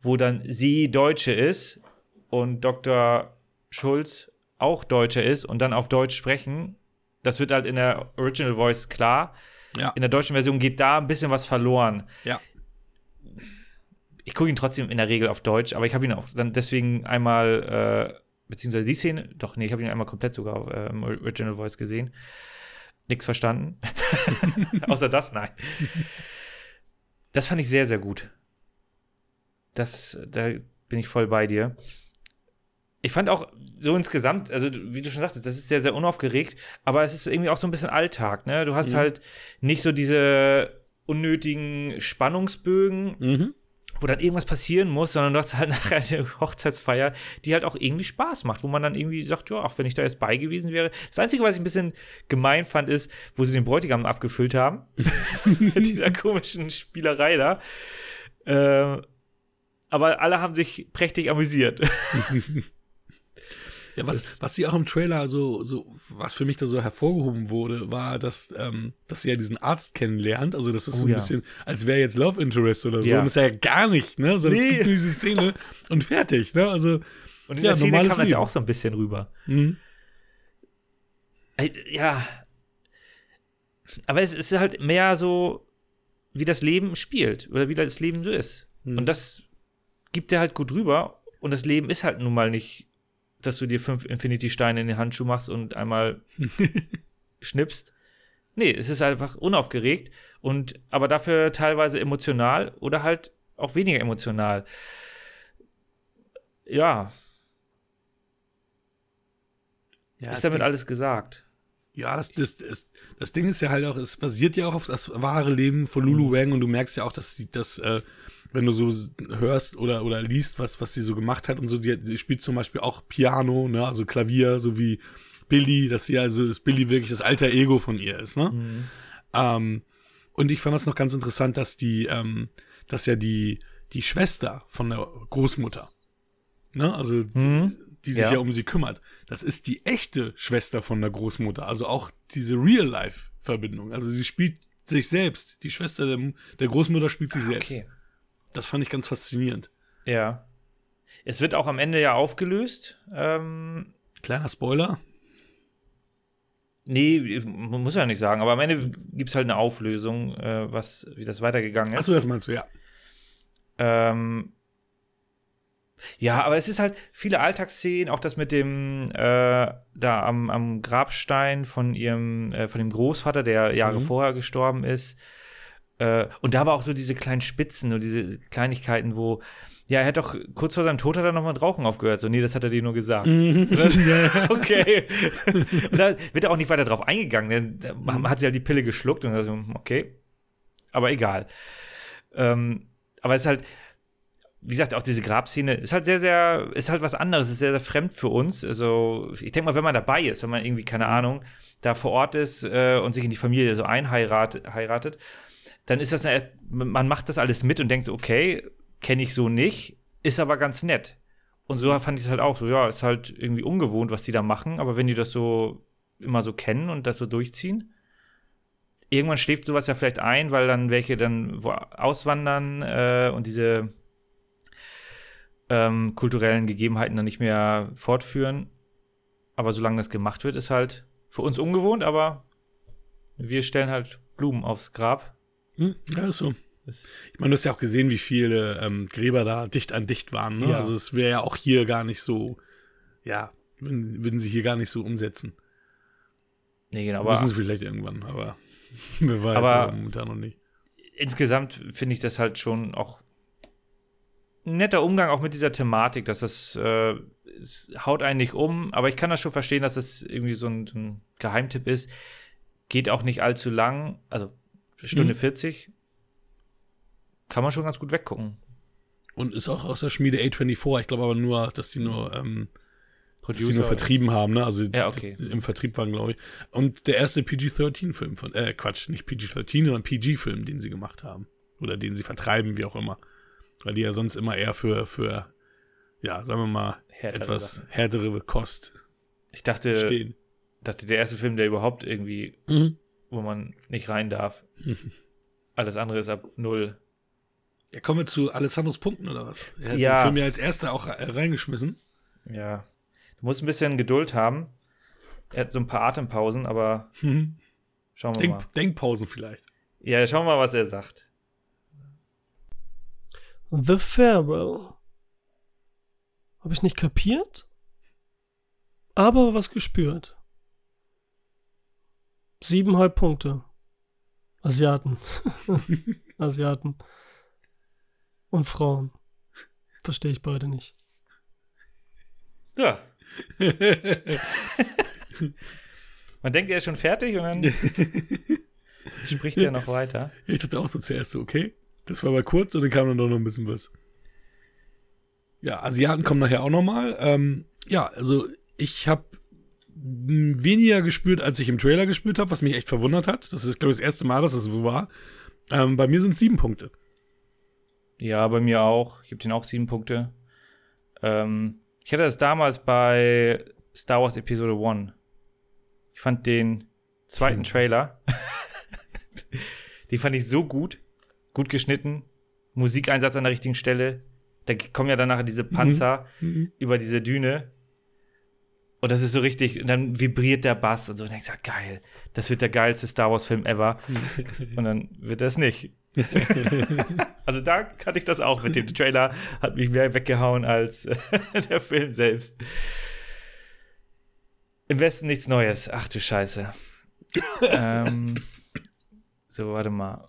wo dann sie Deutsche ist und Dr. Schulz auch Deutscher ist und dann auf Deutsch sprechen. Das wird halt in der Original Voice klar. Ja. In der deutschen Version geht da ein bisschen was verloren. Ja. Ich gucke ihn trotzdem in der Regel auf Deutsch, aber ich habe ihn auch dann deswegen einmal äh, beziehungsweise die Szene, doch, nee, ich habe ihn einmal komplett sogar äh, im Original Voice gesehen. Nichts verstanden. <laughs> Außer das, nein. Das fand ich sehr, sehr gut. Das, da bin ich voll bei dir. Ich fand auch so insgesamt, also wie du schon sagtest, das ist sehr, sehr unaufgeregt, aber es ist irgendwie auch so ein bisschen Alltag, ne? Du hast mhm. halt nicht so diese unnötigen Spannungsbögen. Mhm wo dann irgendwas passieren muss, sondern du hast halt <laughs> nachher eine Hochzeitsfeier, die halt auch irgendwie Spaß macht, wo man dann irgendwie sagt, ja, auch wenn ich da jetzt bei gewesen wäre. Das Einzige, was ich ein bisschen gemein fand, ist, wo sie den Bräutigam abgefüllt haben. <laughs> Mit dieser komischen Spielerei da. Äh, aber alle haben sich prächtig amüsiert. <laughs> Ja, was, was sie auch im Trailer so, so, was für mich da so hervorgehoben wurde, war, dass, ähm, dass sie ja diesen Arzt kennenlernt. Also, das ist oh, so ein ja. bisschen, als wäre jetzt Love Interest oder so. Ja. Und das ist ja gar nicht, ne? Sondern nee. es gibt nur diese Szene <laughs> und fertig, ne? Also, und in ja, der Szene kam das ja auch so ein bisschen rüber. Mhm. Ja. Aber es ist halt mehr so, wie das Leben spielt oder wie das Leben so ist. Mhm. Und das gibt er halt gut rüber. Und das Leben ist halt nun mal nicht dass du dir fünf Infinity-Steine in den Handschuh machst und einmal <laughs> schnippst. Nee, es ist einfach unaufgeregt und aber dafür teilweise emotional oder halt auch weniger emotional. Ja. ja ist damit alles gesagt? Ja, das, das, das, das, Ding ist ja halt auch, es basiert ja auch auf das wahre Leben von Lulu mhm. Wang und du merkst ja auch, dass sie das äh, wenn du so hörst oder, oder liest, was, was sie so gemacht hat und so, die, die spielt zum Beispiel auch Piano, ne, also Klavier, so wie Billy, dass sie also, dass Billy wirklich das alter Ego von ihr ist, ne? Mhm. Ähm, und ich fand das noch ganz interessant, dass die, ähm, dass ja die, die Schwester von der Großmutter, ne, also die, mhm. die sich ja. ja um sie kümmert, das ist die echte Schwester von der Großmutter, also auch diese Real-Life-Verbindung. Also sie spielt sich selbst, die Schwester der, der Großmutter spielt sich ah, okay. selbst. Das fand ich ganz faszinierend. Ja. Es wird auch am Ende ja aufgelöst. Ähm, Kleiner Spoiler. Nee, man muss ja nicht sagen, aber am Ende gibt es halt eine Auflösung, äh, was, wie das weitergegangen ist. Achso, das meinst du, ja. Ähm, ja, aber es ist halt viele Alltagsszenen, auch das mit dem äh, da am, am Grabstein von ihrem, äh, von dem Großvater, der Jahre mhm. vorher gestorben ist. Äh, und da war auch so diese kleinen Spitzen und diese Kleinigkeiten, wo, ja, er hat doch kurz vor seinem Tod hat er noch mit Rauchen aufgehört. So, nee, das hat er dir nur gesagt. Mhm. <laughs> okay. und da wird er auch nicht weiter drauf eingegangen. Dann mhm. hat sie halt die Pille geschluckt und so, okay. Aber egal. Ähm, aber es ist halt, wie gesagt, auch diese Grabszene ist halt sehr, sehr, ist halt was anderes, ist sehr, sehr fremd für uns. Also, ich denke mal, wenn man dabei ist, wenn man irgendwie, keine mhm. Ahnung, da vor Ort ist äh, und sich in die Familie so einheiratet, heiratet, dann ist das, eine, man macht das alles mit und denkt so, okay, kenne ich so nicht, ist aber ganz nett. Und so fand ich es halt auch so, ja, ist halt irgendwie ungewohnt, was die da machen, aber wenn die das so immer so kennen und das so durchziehen, irgendwann schläft sowas ja vielleicht ein, weil dann welche dann auswandern äh, und diese ähm, kulturellen Gegebenheiten dann nicht mehr fortführen. Aber solange das gemacht wird, ist halt Für uns ungewohnt, aber wir stellen halt Blumen aufs Grab. Hm, ja, ist so. Ich meine, du hast ja auch gesehen, wie viele ähm, Gräber da dicht an dicht waren. Ne? Ja. Also es wäre ja auch hier gar nicht so, ja, würden, würden sie hier gar nicht so umsetzen. Nee, genau. Aber, Müssen sie vielleicht irgendwann, aber <laughs> wer weiß, aber, aber momentan noch nicht. Insgesamt finde ich das halt schon auch ein netter Umgang auch mit dieser Thematik, dass das äh, haut einen nicht um, aber ich kann das schon verstehen, dass das irgendwie so ein, so ein Geheimtipp ist. Geht auch nicht allzu lang, also Stunde mhm. 40. Kann man schon ganz gut weggucken. Und ist auch aus der Schmiede A24. Ich glaube aber nur, dass die nur, ähm, dass die nur vertrieben haben, ne? Also ja, okay. im Vertrieb waren, glaube ich. Und der erste PG-13-Film von, äh, Quatsch, nicht PG-13, sondern PG-Film, den sie gemacht haben. Oder den sie vertreiben, wie auch immer. Weil die ja sonst immer eher für, für ja, sagen wir mal, Härtere etwas Sachen. härtere Kost ich dachte, stehen. dachte, der erste Film, der überhaupt irgendwie, mhm. Wo man nicht rein darf. <laughs> Alles andere ist ab null. Ja, kommen wir zu Alessandros Punkten oder was? Er hat ja. den Film ja als erster auch reingeschmissen. Ja. Du musst ein bisschen Geduld haben. Er hat so ein paar Atempausen, aber mhm. <laughs> schauen wir Denk, mal. Denkpausen vielleicht. Ja, schauen wir mal, was er sagt. The Farewell. Habe ich nicht kapiert, aber was gespürt. Siebeneinhalb Punkte. Asiaten. <laughs> Asiaten. Und Frauen. Verstehe ich beide nicht. Ja. <laughs> Man denkt, er ist schon fertig und dann <laughs> spricht er noch weiter. Ich dachte auch so zuerst so, okay, das war aber kurz und dann kam dann doch noch ein bisschen was. Ja, Asiaten kommen nachher auch nochmal. Ähm, ja, also ich habe weniger gespürt, als ich im Trailer gespürt habe, was mich echt verwundert hat. Das ist, glaube ich, das erste Mal, dass das so war. Ähm, bei mir sind es sieben Punkte. Ja, bei mir auch. Ich gebe den auch sieben Punkte. Ähm, ich hatte das damals bei Star Wars Episode 1. Ich fand den zweiten hm. Trailer, <laughs> den fand ich so gut. Gut geschnitten. Musikeinsatz an der richtigen Stelle. Da kommen ja dann nachher diese Panzer mhm. mhm. über diese Düne. Und das ist so richtig, und dann vibriert der Bass und so. Und ich sage, geil, das wird der geilste Star Wars-Film ever. <laughs> und dann wird das nicht. <laughs> also da hatte ich das auch mit dem Trailer, hat mich mehr weggehauen als <laughs> der Film selbst. Im Westen nichts Neues. Ach du Scheiße. ähm, so, warte mal.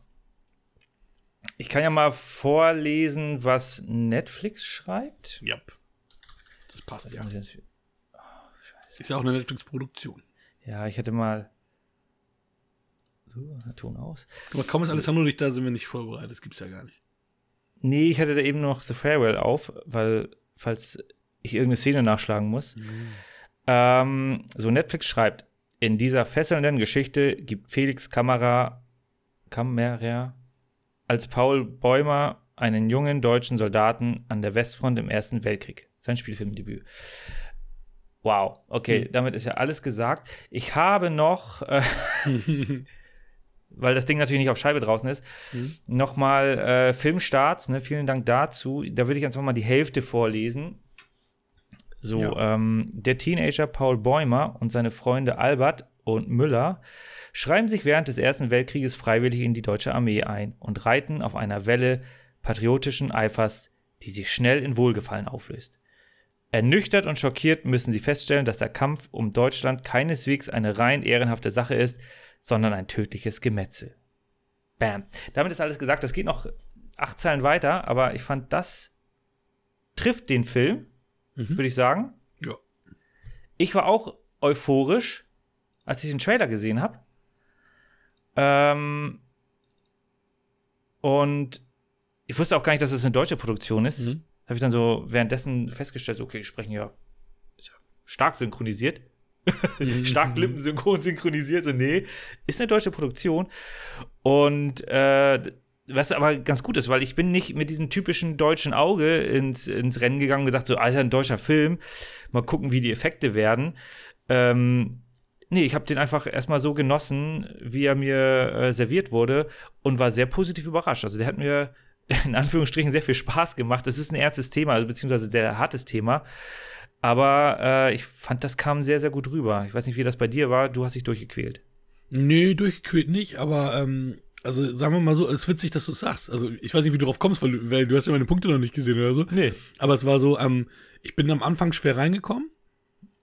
Ich kann ja mal vorlesen, was Netflix schreibt. Ja. Das passt ja. Ist ja auch eine Netflix-Produktion. Ja, ich hätte mal. So, Ton aus. Aber kaum ist alles nur nicht da, sind wir nicht vorbereitet. Das gibt's ja gar nicht. Nee, ich hatte da eben noch The Farewell auf, weil, falls ich irgendeine Szene nachschlagen muss. Mhm. Ähm, so, Netflix schreibt: In dieser fesselnden Geschichte gibt Felix Kamera. Kamera als Paul Bäumer einen jungen deutschen Soldaten an der Westfront im Ersten Weltkrieg. Sein Spielfilmdebüt. Wow, okay, mhm. damit ist ja alles gesagt. Ich habe noch, äh, <laughs> weil das Ding natürlich nicht auf Scheibe draußen ist, mhm. nochmal äh, Filmstarts, ne, vielen Dank dazu. Da würde ich einfach mal die Hälfte vorlesen. So, ja. ähm, der Teenager Paul Bäumer und seine Freunde Albert und Müller schreiben sich während des Ersten Weltkrieges freiwillig in die deutsche Armee ein und reiten auf einer Welle patriotischen Eifers, die sich schnell in Wohlgefallen auflöst. Ernüchtert und schockiert müssen sie feststellen, dass der Kampf um Deutschland keineswegs eine rein ehrenhafte Sache ist, sondern ein tödliches Gemetzel. Bam. Damit ist alles gesagt. Das geht noch acht Zeilen weiter, aber ich fand, das trifft den Film, mhm. würde ich sagen. Ja. Ich war auch euphorisch, als ich den Trailer gesehen habe. Ähm, und ich wusste auch gar nicht, dass es eine deutsche Produktion ist. Mhm. Habe ich dann so währenddessen festgestellt, so, okay, die sprechen ja, ja stark synchronisiert. <laughs> Mhm. stark lippensynchron synchronisiert. So, nee, ist eine deutsche Produktion. Und äh, was aber ganz gut ist, weil ich bin nicht mit diesem typischen deutschen Auge ins, ins Rennen gegangen und gesagt, so, Alter, ein deutscher Film, mal gucken, wie die Effekte werden. Ähm, Nee, ich habe den einfach erstmal so genossen, wie er mir äh, serviert wurde und war sehr positiv überrascht. Also der hat mir <laughs> in Anführungsstrichen sehr viel Spaß gemacht. Das ist ein ernstes Thema, also beziehungsweise sehr hartes Thema. Aber äh, ich fand, das kam sehr, sehr gut rüber. Ich weiß nicht, wie das bei dir war. Du hast dich durchgequält. Nee, durchgequält nicht, aber ähm, also sagen wir mal so, es ist witzig, dass du es sagst. Also ich weiß nicht, wie du drauf kommst, weil, weil, du hast ja meine Punkte noch nicht gesehen oder so. Nee. Aber es war so, ähm, ich bin am Anfang schwer reingekommen,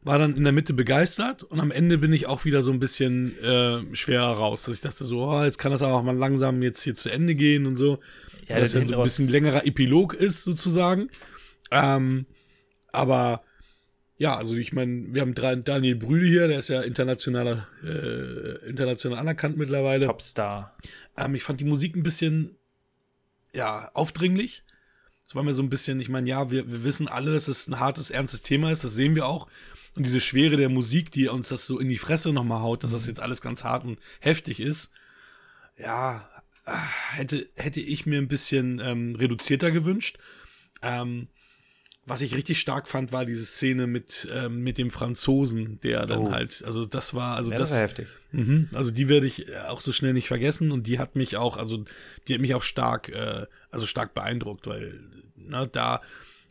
war dann in der Mitte begeistert und am Ende bin ich auch wieder so ein bisschen äh, schwerer raus. Dass ich dachte so, oh, jetzt kann das auch mal langsam jetzt hier zu Ende gehen und so. Ja, das ja so ein bisschen längerer Epilog ist sozusagen. Ähm, aber ja, also ich meine, wir haben Daniel Brühl hier, der ist ja internationaler, äh, international anerkannt mittlerweile. Topstar. Ähm, ich fand die Musik ein bisschen, ja, aufdringlich. Es war mir so ein bisschen, ich meine, ja, wir, wir wissen alle, dass es ein hartes, ernstes Thema ist, das sehen wir auch. Und diese Schwere der Musik, die uns das so in die Fresse nochmal haut, dass das mhm. jetzt alles ganz hart und heftig ist, ja, hätte, hätte ich mir ein bisschen ähm, reduzierter gewünscht. Ähm, was ich richtig stark fand, war diese Szene mit, ähm, mit dem Franzosen, der dann oh. halt, also das war, also ja, das, das war heftig. Mh, also die werde ich äh, auch so schnell nicht vergessen und die hat mich auch, also die hat mich auch stark, äh, also stark beeindruckt, weil ne, da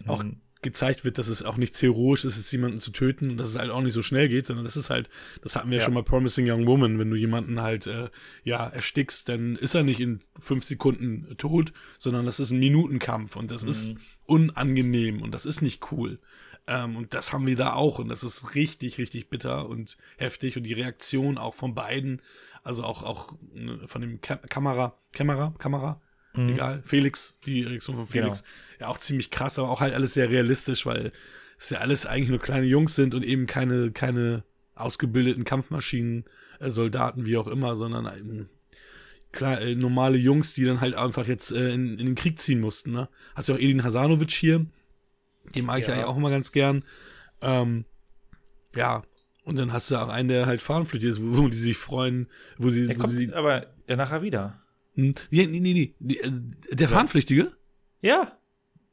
mhm. Gezeigt wird, dass es auch nichts heroisch ist, es jemanden zu töten und dass es halt auch nicht so schnell geht, sondern das ist halt, das hatten wir ja, schon mal Promising Young Woman, wenn du jemanden halt, äh, ja, erstickst, dann ist er nicht in fünf Sekunden tot, sondern das ist ein Minutenkampf und das mhm. ist unangenehm und das ist nicht cool. Ähm, und das haben wir da auch und das ist richtig, richtig bitter und heftig und die Reaktion auch von beiden, also auch, auch ne, von dem Ka Kamera, Kamera, Kamera, mhm. egal, Felix, die Reaktion von Felix, genau. ja auch ziemlich krass, aber auch halt alles sehr realistisch, weil es ja alles eigentlich nur kleine Jungs sind und eben keine, keine ausgebildeten Kampfmaschinen, äh, Soldaten, wie auch immer, sondern ähm, klar, äh, normale Jungs, die dann halt einfach jetzt äh, in, in, den Krieg ziehen mussten. Ne? Hast ja auch Edin Hasanovic hier, den mag ich ja. eigentlich auch immer ganz gern. Ähm, ja, und dann hast du auch einen, der halt fahnenflüchtig ist, wo, wo die sich freuen, wo sie. Der wo kommt sie, aber ja nachher wieder. Hm, nee, nee, nee, nee. Äh, der Fahnenflüchtige? Ja.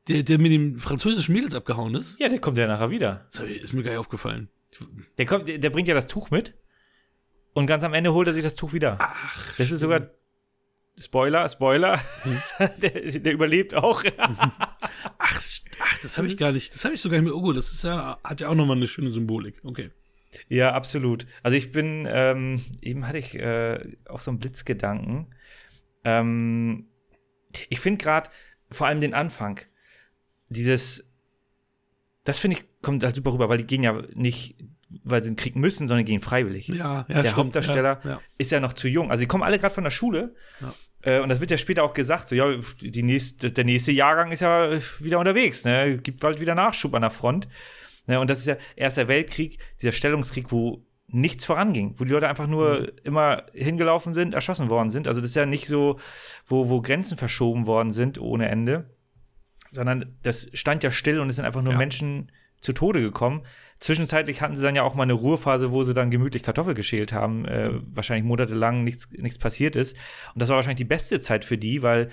Der, der mit dem französischen Mädels abgehauen ist? Ja, der kommt ja nachher wieder. Das ist mir gar nicht aufgefallen. Der, kommt, der, der bringt ja das Tuch mit. Und ganz am Ende holt er sich das Tuch wieder. Ach, das stimmt. ist sogar Spoiler, Spoiler. Hm. <laughs> Der, der, überlebt auch. <laughs> ach, ach, das habe ich gar nicht. Das habe ich sogar nicht mit Ogo. Das ist ja, hat ja auch nochmal eine schöne Symbolik. Okay. Ja, absolut. Also ich bin, ähm, eben hatte ich äh, auch so einen Blitzgedanken. Ähm, ich finde gerade vor allem den Anfang, dieses, das finde ich, kommt halt super rüber, weil die gehen ja nicht, weil sie den Krieg müssen, sondern gehen freiwillig. Ja, ja Der stimmt. Hauptdarsteller ja, ja. ist ja noch zu jung. Also sie kommen alle gerade von der Schule. Ja. Äh, und das wird ja später auch gesagt, so, ja, die nächste, der nächste Jahrgang ist ja wieder unterwegs, ne? Gibt bald wieder Nachschub an der Front. Ne? Und das ist ja Erster Weltkrieg, dieser Stellungskrieg, wo nichts voranging, wo die Leute einfach nur mhm. immer hingelaufen sind, erschossen worden sind. Also das ist ja nicht so, wo, wo Grenzen verschoben worden sind ohne Ende, sondern das stand ja still und es sind einfach nur ja. Menschen zu Tode gekommen. Zwischenzeitlich hatten sie dann ja auch mal eine Ruhephase, wo sie dann gemütlich Kartoffel geschält haben, äh, wahrscheinlich monatelang nichts, nichts passiert ist. Und das war wahrscheinlich die beste Zeit für die, weil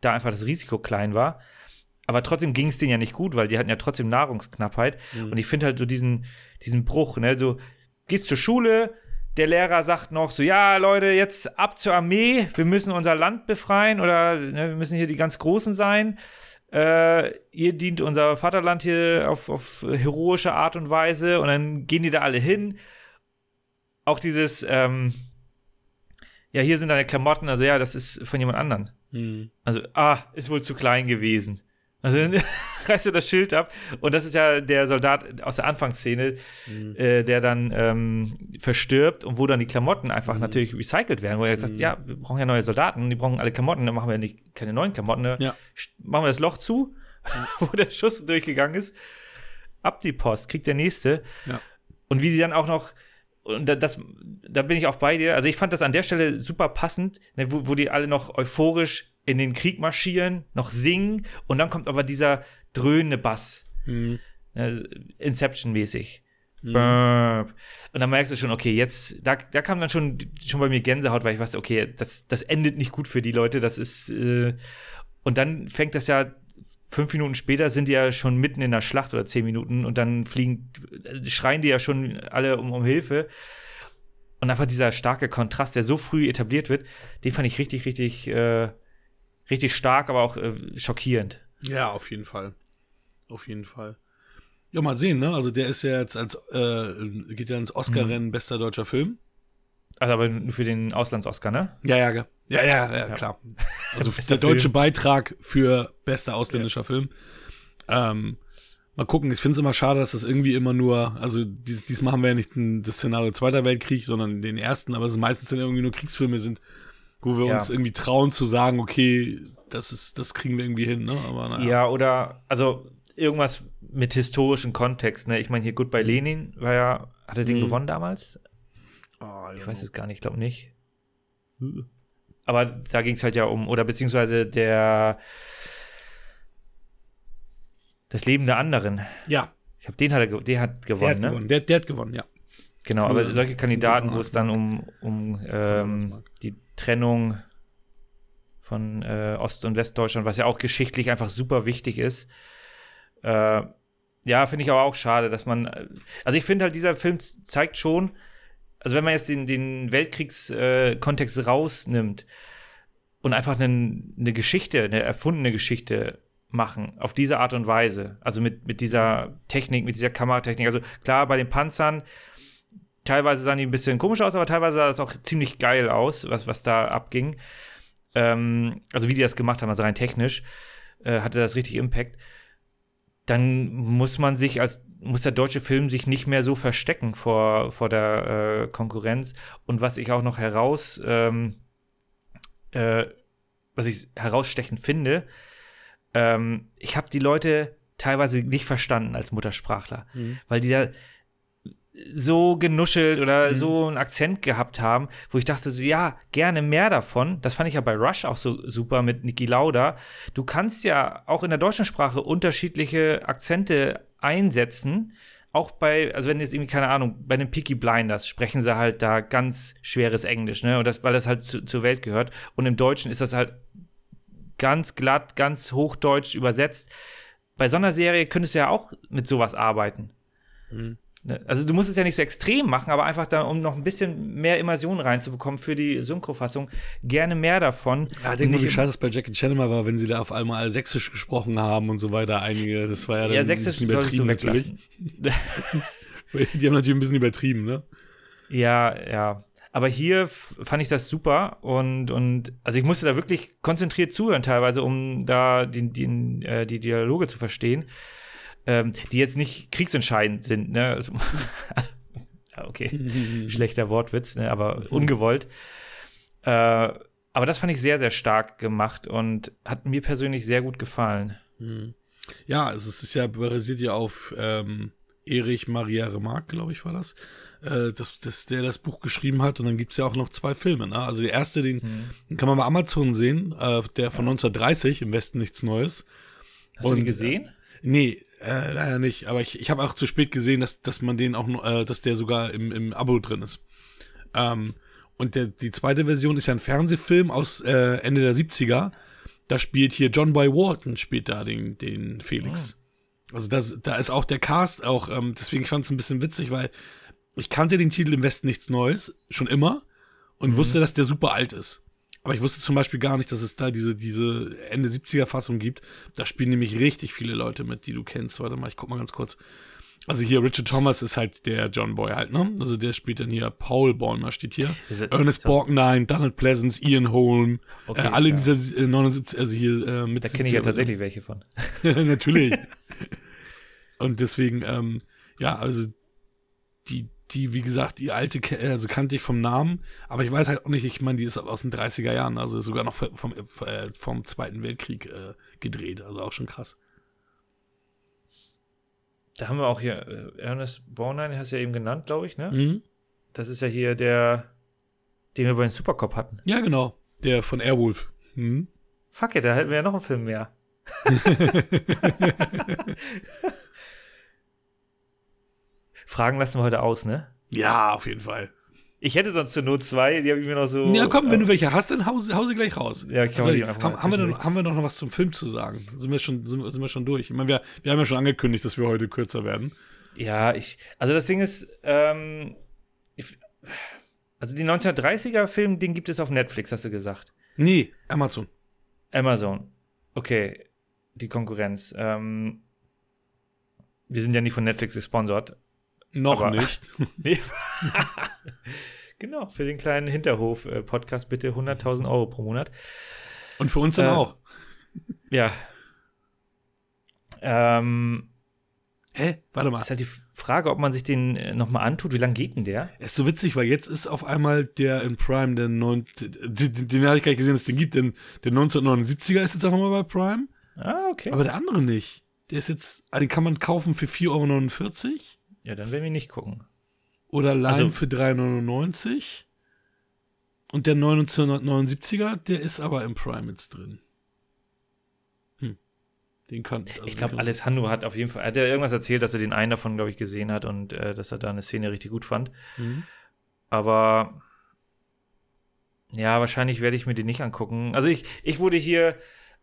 da einfach das Risiko klein war. Aber trotzdem ging es denen ja nicht gut, weil die hatten ja trotzdem Nahrungsknappheit. Mhm. Und ich finde halt so diesen, diesen Bruch, ne, so gehst zur Schule, der Lehrer sagt noch so, ja, Leute, jetzt ab zur Armee, wir müssen unser Land befreien oder ne, wir müssen hier die ganz Großen sein äh, ihr dient unser Vaterland hier auf, auf heroische Art und Weise und dann gehen die da alle hin. Auch dieses, ähm, ja, hier sind deine Klamotten, also ja, das ist von jemand anderen. Mhm. Also, ah, ist wohl zu klein gewesen. Also <laughs> <laughs> reißt er das Schild ab und das ist ja der Soldat aus der Anfangsszene, mhm. äh, der dann ähm, verstirbt und wo dann die Klamotten einfach mhm. natürlich recycelt werden, wo er sagt, mhm. ja, wir brauchen ja neue Soldaten, die brauchen alle Klamotten, dann machen wir nicht keine neuen Klamotten, ne? ja. machen wir das Loch zu, <laughs> wo der Schuss durchgegangen ist, ab die Post, kriegt der nächste ja. und wie die dann auch noch und das, da bin ich auch bei dir. Also ich fand das an der Stelle super passend, ne, wo, wo die alle noch euphorisch in den Krieg marschieren, noch singen und dann kommt aber dieser dröhnende Bass. Mhm. Inception-mäßig. Mhm. Und dann merkst du schon, okay, jetzt, da, da kam dann schon, schon bei mir Gänsehaut, weil ich weiß, okay, das, das endet nicht gut für die Leute, das ist, äh, und dann fängt das ja, fünf Minuten später sind die ja schon mitten in der Schlacht oder zehn Minuten und dann fliegen, schreien die ja schon alle um, um Hilfe. Und einfach dieser starke Kontrast, der so früh etabliert wird, den fand ich richtig, richtig, äh, richtig stark, aber auch äh, schockierend. Ja, auf jeden Fall. Auf jeden Fall. Ja, mal sehen, ne? Also der ist ja jetzt als, äh, geht ja ins Oscar-Rennen bester deutscher Film. Also aber nur für den Auslands-Oscar, ne? Ja, ja, ge- ja, ja, ja, klar. <laughs> Also der deutsche Film. Beitrag für bester ausländischer Film. Ähm, mal gucken, ich finde es immer schade, dass das irgendwie immer nur, also dies, diesmal haben wir ja nicht ein, das Szenario Zweiter Weltkrieg, sondern den ersten, aber es meistens dann irgendwie nur Kriegsfilme sind, wo wir Ja. uns irgendwie trauen zu sagen, okay, das ist, das kriegen wir irgendwie hin, ne? Aber naja. Ja, oder, also irgendwas mit historischem Kontext, ne? Ich meine, hier Goodbye Lenin war ja, hat er den Mhm. gewonnen damals? Oh, Ich weiß es gar nicht, ich glaube nicht. Aber da ging es halt ja um, oder beziehungsweise der das Leben der anderen. Ja, Ich glaube, den hat er der hat der gewonnen, hat ne? gewonnen. Der, der hat gewonnen, ja. Genau, aber solche Kandidaten, wo es dann um, um ähm, die Trennung von äh, Ost- und Westdeutschland, was ja auch geschichtlich einfach super wichtig ist. Äh, ja, finde ich aber auch schade, dass man. äh, Also ich finde halt, dieser Film zeigt schon, also wenn man jetzt den, den Weltkriegskontext äh, rausnimmt und einfach eine Geschichte, eine erfundene Geschichte machen, auf diese Art und Weise, also mit, mit dieser Technik, mit dieser Kameratechnik. Also klar, bei den Panzern, teilweise sahen die ein bisschen komisch aus, aber teilweise sah es auch ziemlich geil aus, was, was da abging. Ähm, also wie die das gemacht haben, also rein technisch, äh, hatte das richtig Impact. Dann muss man sich als, muss der deutsche Film sich nicht mehr so verstecken vor, vor der äh, Konkurrenz. Und was ich auch noch heraus, ähm, äh, was ich herausstechend finde, ähm, ich habe die Leute teilweise nicht verstanden als Muttersprachler, weil die da so genuschelt oder so einen Akzent gehabt haben, wo ich dachte so, ja, gerne mehr davon. Das fand ich ja bei Rush auch so super mit Niki Lauda. Du kannst ja auch in der deutschen Sprache unterschiedliche Akzente einsetzen. Auch bei, also wenn jetzt irgendwie, keine Ahnung, bei den Peaky Blinders sprechen sie halt da ganz schweres Englisch, ne? Und das, weil das halt zu, zur Welt gehört. Und im Deutschen ist das halt ganz glatt, ganz hochdeutsch übersetzt. Bei so einer Serie könntest du ja auch mit sowas arbeiten. Ne? Also du musst es ja nicht so extrem machen, aber einfach da, um noch ein bisschen mehr Immersion reinzubekommen für die Synchrofassung, gerne mehr davon. Ja, denk mal, wie scheiße es bei Jackie Chan immer war, wenn sie da auf einmal sächsisch gesprochen haben und so weiter. Einige, das war ja dann ja, ein sächsisch bisschen solltest du übertrieben natürlich. <laughs> Die haben natürlich ein bisschen übertrieben, ne? Ja, ja. Aber hier fand ich das super und, und also ich musste da wirklich konzentriert zuhören teilweise, um da die, die, äh, die Dialoge zu verstehen, ähm, die jetzt nicht kriegsentscheidend sind. Ne? Also, <laughs> ja, okay, <laughs> schlechter Wortwitz, ne? aber ungewollt. Äh, aber das fand ich sehr, sehr stark gemacht und hat mir persönlich sehr gut gefallen. Ja, es ist, es ist ja basiert ja auf ähm, Erich Maria Remarque, glaube ich, war das, äh, das, das, der das Buch geschrieben hat. Und dann gibt es ja auch noch zwei Filme. Ne? Also der erste, den, den kann man bei Amazon sehen, äh, der von 1930, im Westen nichts Neues. Hast du Und, die gesehen? Nee, äh, leider nicht. Aber ich, ich habe auch zu spät gesehen, dass, dass man den auch, äh, dass der sogar im, im Abo drin ist. Ähm, und der, die zweite Version ist ja ein Fernsehfilm aus äh, Ende der 70er. Da spielt hier John Boy Walton, spielt da den, den Felix. Also das, da ist auch der Cast auch, ähm, deswegen fand es ein bisschen witzig, weil ich kannte den Titel im Westen nichts Neues, schon immer, und wusste, dass der super alt ist. Aber ich wusste zum Beispiel gar nicht, dass es da diese, diese Ende 70er Fassung gibt. Da spielen nämlich richtig viele Leute mit, die du kennst. Warte mal, ich guck mal ganz kurz. Also hier Richard Thomas ist halt der John Boy halt, ne? Also der spielt dann hier Paul Bäumer steht hier. Er- Ernest Borgnine, Donald Pleasance, Ian Holm, Okay, äh, alle ja. dieser äh, 79, also hier äh, mit Da kenne ich ja 70er tatsächlich welche von. <laughs> <laughs> Natürlich. Und deswegen, ähm, ja, also die, die, wie gesagt, die alte, ke- also kannte ich vom Namen, aber ich weiß halt auch nicht, ich meine, die ist aus den 30er Jahren, also sogar noch vom, vom, äh, vom Zweiten Weltkrieg äh, gedreht, also auch schon krass. Da haben wir auch hier äh, Ernest Borgnine, hast du ja eben genannt, glaube ich, ne? Mhm. Das ist ja hier der, den wir bei den Supercop hatten. Ja, genau, der von Airwolf. Mhm. Fuck it, da hätten wir ja noch einen Film mehr. <laughs> <laughs> Fragen lassen wir heute aus, ne? Ja, auf jeden Fall. Ich hätte sonst zur Not zwei, die habe ich mir noch so. Ja, komm, wenn du welche hast, dann hau, sie- hau sie gleich raus. Ja, kann man Also, die haben, haben, wir dann, haben wir noch was zum Film zu sagen? Sind wir schon, sind, sind wir schon durch? Ich meine, wir, wir haben ja schon angekündigt, dass wir heute kürzer werden. Ja, ich. Also das Ding ist, ähm, ich, also die 1930er-Film, den gibt es auf Netflix, hast du gesagt. Nee, Amazon. Amazon. Okay, die Konkurrenz. Ähm, wir sind ja nicht von Netflix gesponsert. Noch Aber- nicht. <laughs> <laughs> Genau, für den kleinen Hinterhof-Podcast bitte 100.000 Euro pro Monat. Und für uns dann Äh, auch. Ja. Ähm, Hä? Warte mal. ist halt die Frage, ob man sich den äh, nochmal antut. Wie lange geht denn der? Es ist so witzig, weil jetzt ist auf einmal der in Prime, der neun, den, den, habe ich gar nicht gesehen, dass es den gibt, denn der 1979er ist jetzt auf einmal bei Prime, Ah, okay. aber der andere nicht. Der ist jetzt, also den kann man kaufen für 4,49 Euro ja, dann werden wir nicht gucken. oder leihen Also- für 3,99 Euro. Und der 1979er, der ist aber im Prime jetzt drin. Hm. Den kann also Ich glaube, Alessandro hat auf jeden Fall, hat er irgendwas erzählt, dass er den einen davon, glaube ich, gesehen hat und äh, dass er da eine Szene richtig gut fand. Mhm. Aber ja, wahrscheinlich werde ich mir den nicht angucken. Also ich, ich wurde hier,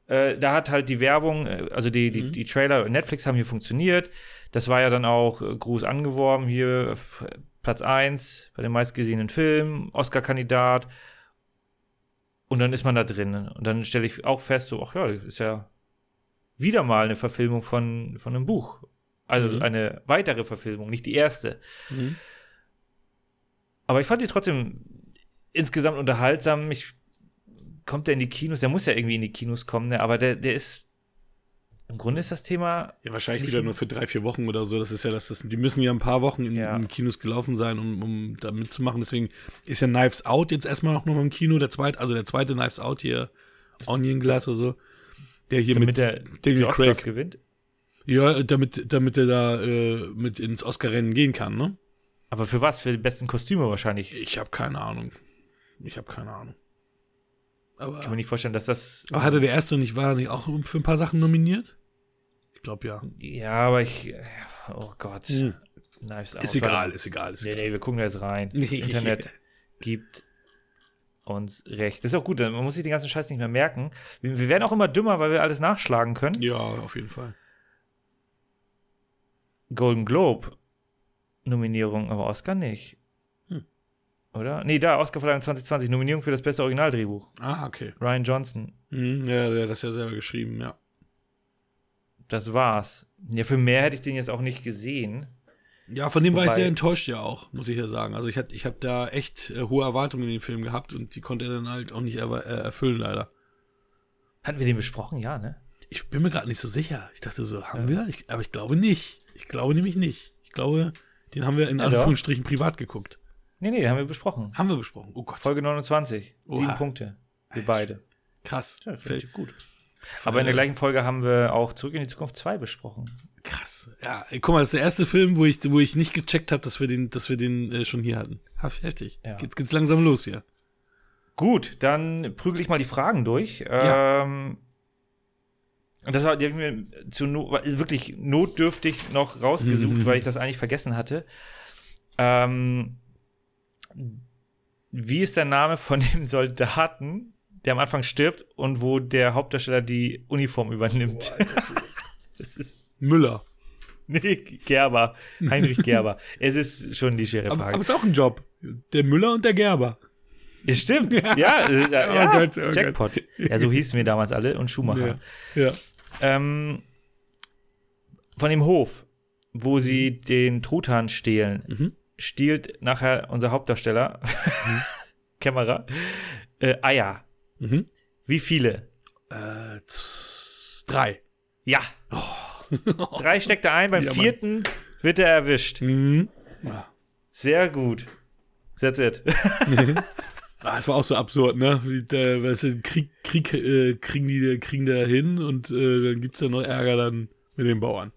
äh, da hat halt die Werbung, äh, also die, die, Mhm. die Trailer Netflix haben hier funktioniert. Das war ja dann auch äh, groß angeworben, hier f- Platz 1 bei den meistgesehenen Filmen, Oscar-Kandidat. Und dann ist man da drin. Und dann stelle ich auch fest, so, ach ja, das ist ja wieder mal eine Verfilmung von, von einem Buch. Also Mhm. eine weitere Verfilmung, nicht die erste. Mhm. Aber ich fand die trotzdem insgesamt unterhaltsam. Ich, kommt der in die Kinos? Der muss ja irgendwie in die Kinos kommen, ne? aber der, der ist. Im Grunde ist das Thema. Ja, wahrscheinlich wieder nur für drei, vier Wochen oder so. Das ist ja das, das die müssen ja ein paar Wochen in, Ja. in Kinos gelaufen sein, um, um da mitzumachen. Deswegen ist ja Knives Out jetzt erstmal noch mal im Kino. Der zweite, also der zweite Knives Out hier, Onion Glass oder so. Der hier Damit mit der Daniel Craig. gewinnt. Ja, damit, damit er da äh, mit ins Oscar-Rennen gehen kann, ne? Aber für was? Für die besten Kostüme wahrscheinlich. Ich habe keine Ahnung. Ich habe keine Ahnung. Aber, Kann mir nicht vorstellen, dass das. aber hatte der erste nicht, war er nicht auch für ein paar Sachen nominiert? Ich glaube ja. Ja, aber ich. äh, Oh Gott. Hm. Knives Out. Ist egal, ist egal, ist Nee, egal. nee, wir gucken da jetzt rein. Das Internet gibt uns recht. Das ist auch gut, man muss sich den ganzen Scheiß nicht mehr merken. Wir, wir werden auch immer dümmer, weil wir alles nachschlagen können. Ja, auf jeden Fall. Golden Globe Nominierung, aber Oscar nicht. Oder? Nee, da, Oscarverleihung 2020, Nominierung für das beste Originaldrehbuch. Ah, okay. Ryan Johnson. Hm, ja, der hat das ja selber geschrieben, ja. Das war's. Ja, für mehr hätte ich den jetzt auch nicht gesehen. Ja, von dem war ich Wobei- sehr enttäuscht ja auch, muss ich ja sagen. Also ich hatte ich hab da echt äh, hohe Erwartungen in den Film gehabt und die konnte er dann halt auch nicht erwa- äh, erfüllen, leider. Hatten wir den besprochen? Ja, ne? Ich bin mir gerade nicht so sicher. Ich dachte so, haben wir? Ich, aber ich glaube nicht. Ich glaube nämlich nicht. Ich glaube, den haben wir in Ja, doch. Anführungsstrichen privat geguckt. Nee, nee, den haben wir besprochen. Haben wir besprochen. Oh Gott. Folge 29. Sieben Oha. Punkte. Wir Echt? beide. Krass. Ja, ich gut. Aber in der gleichen Folge haben wir auch Zurück in die Zukunft 2 besprochen. Krass. Ja, guck mal, das ist der erste Film, wo ich, wo ich nicht gecheckt habe, dass wir den, dass wir den äh, schon hier hatten. Heftig. Ja. Jetzt geht's langsam los hier. Gut, dann prügel ich mal die Fragen durch. Ja. Ähm, und das war, die habe ich mir zu no wirklich notdürftig noch rausgesucht, Mhm. <laughs> weil ich das eigentlich vergessen hatte. Ähm, wie ist der Name von dem Soldaten, der am Anfang stirbt und wo der Hauptdarsteller die Uniform übernimmt? <laughs> das ist. Müller. Nee, Gerber. Heinrich Gerber. es ist schon die schwere Aber, Frage. aber ist auch ein Job. Der Müller und der Gerber. Es stimmt. Ja, äh, ja, Oh ja Gott, oh Gott. Jackpot. Ja, so hießen wir damals alle und Schumacher. Ja. Ähm, von dem Hof, wo sie den Truthahn stehlen, Mhm. Stiehlt nachher unser Hauptdarsteller, <laughs> Kämmerer, äh, Eier. Mhm. Wie viele? Äh, drei. Ja. Drei steckt er ein, beim Ja, Mann. vierten wird er erwischt. Mhm. Ah. Sehr gut. That's it. <laughs> Ah, es war auch so absurd, ne? Wie der, weißt du, Krieg, Krieg äh, kriegen die kriegen da hin und äh, dann gibt's ja noch Ärger dann mit den Bauern.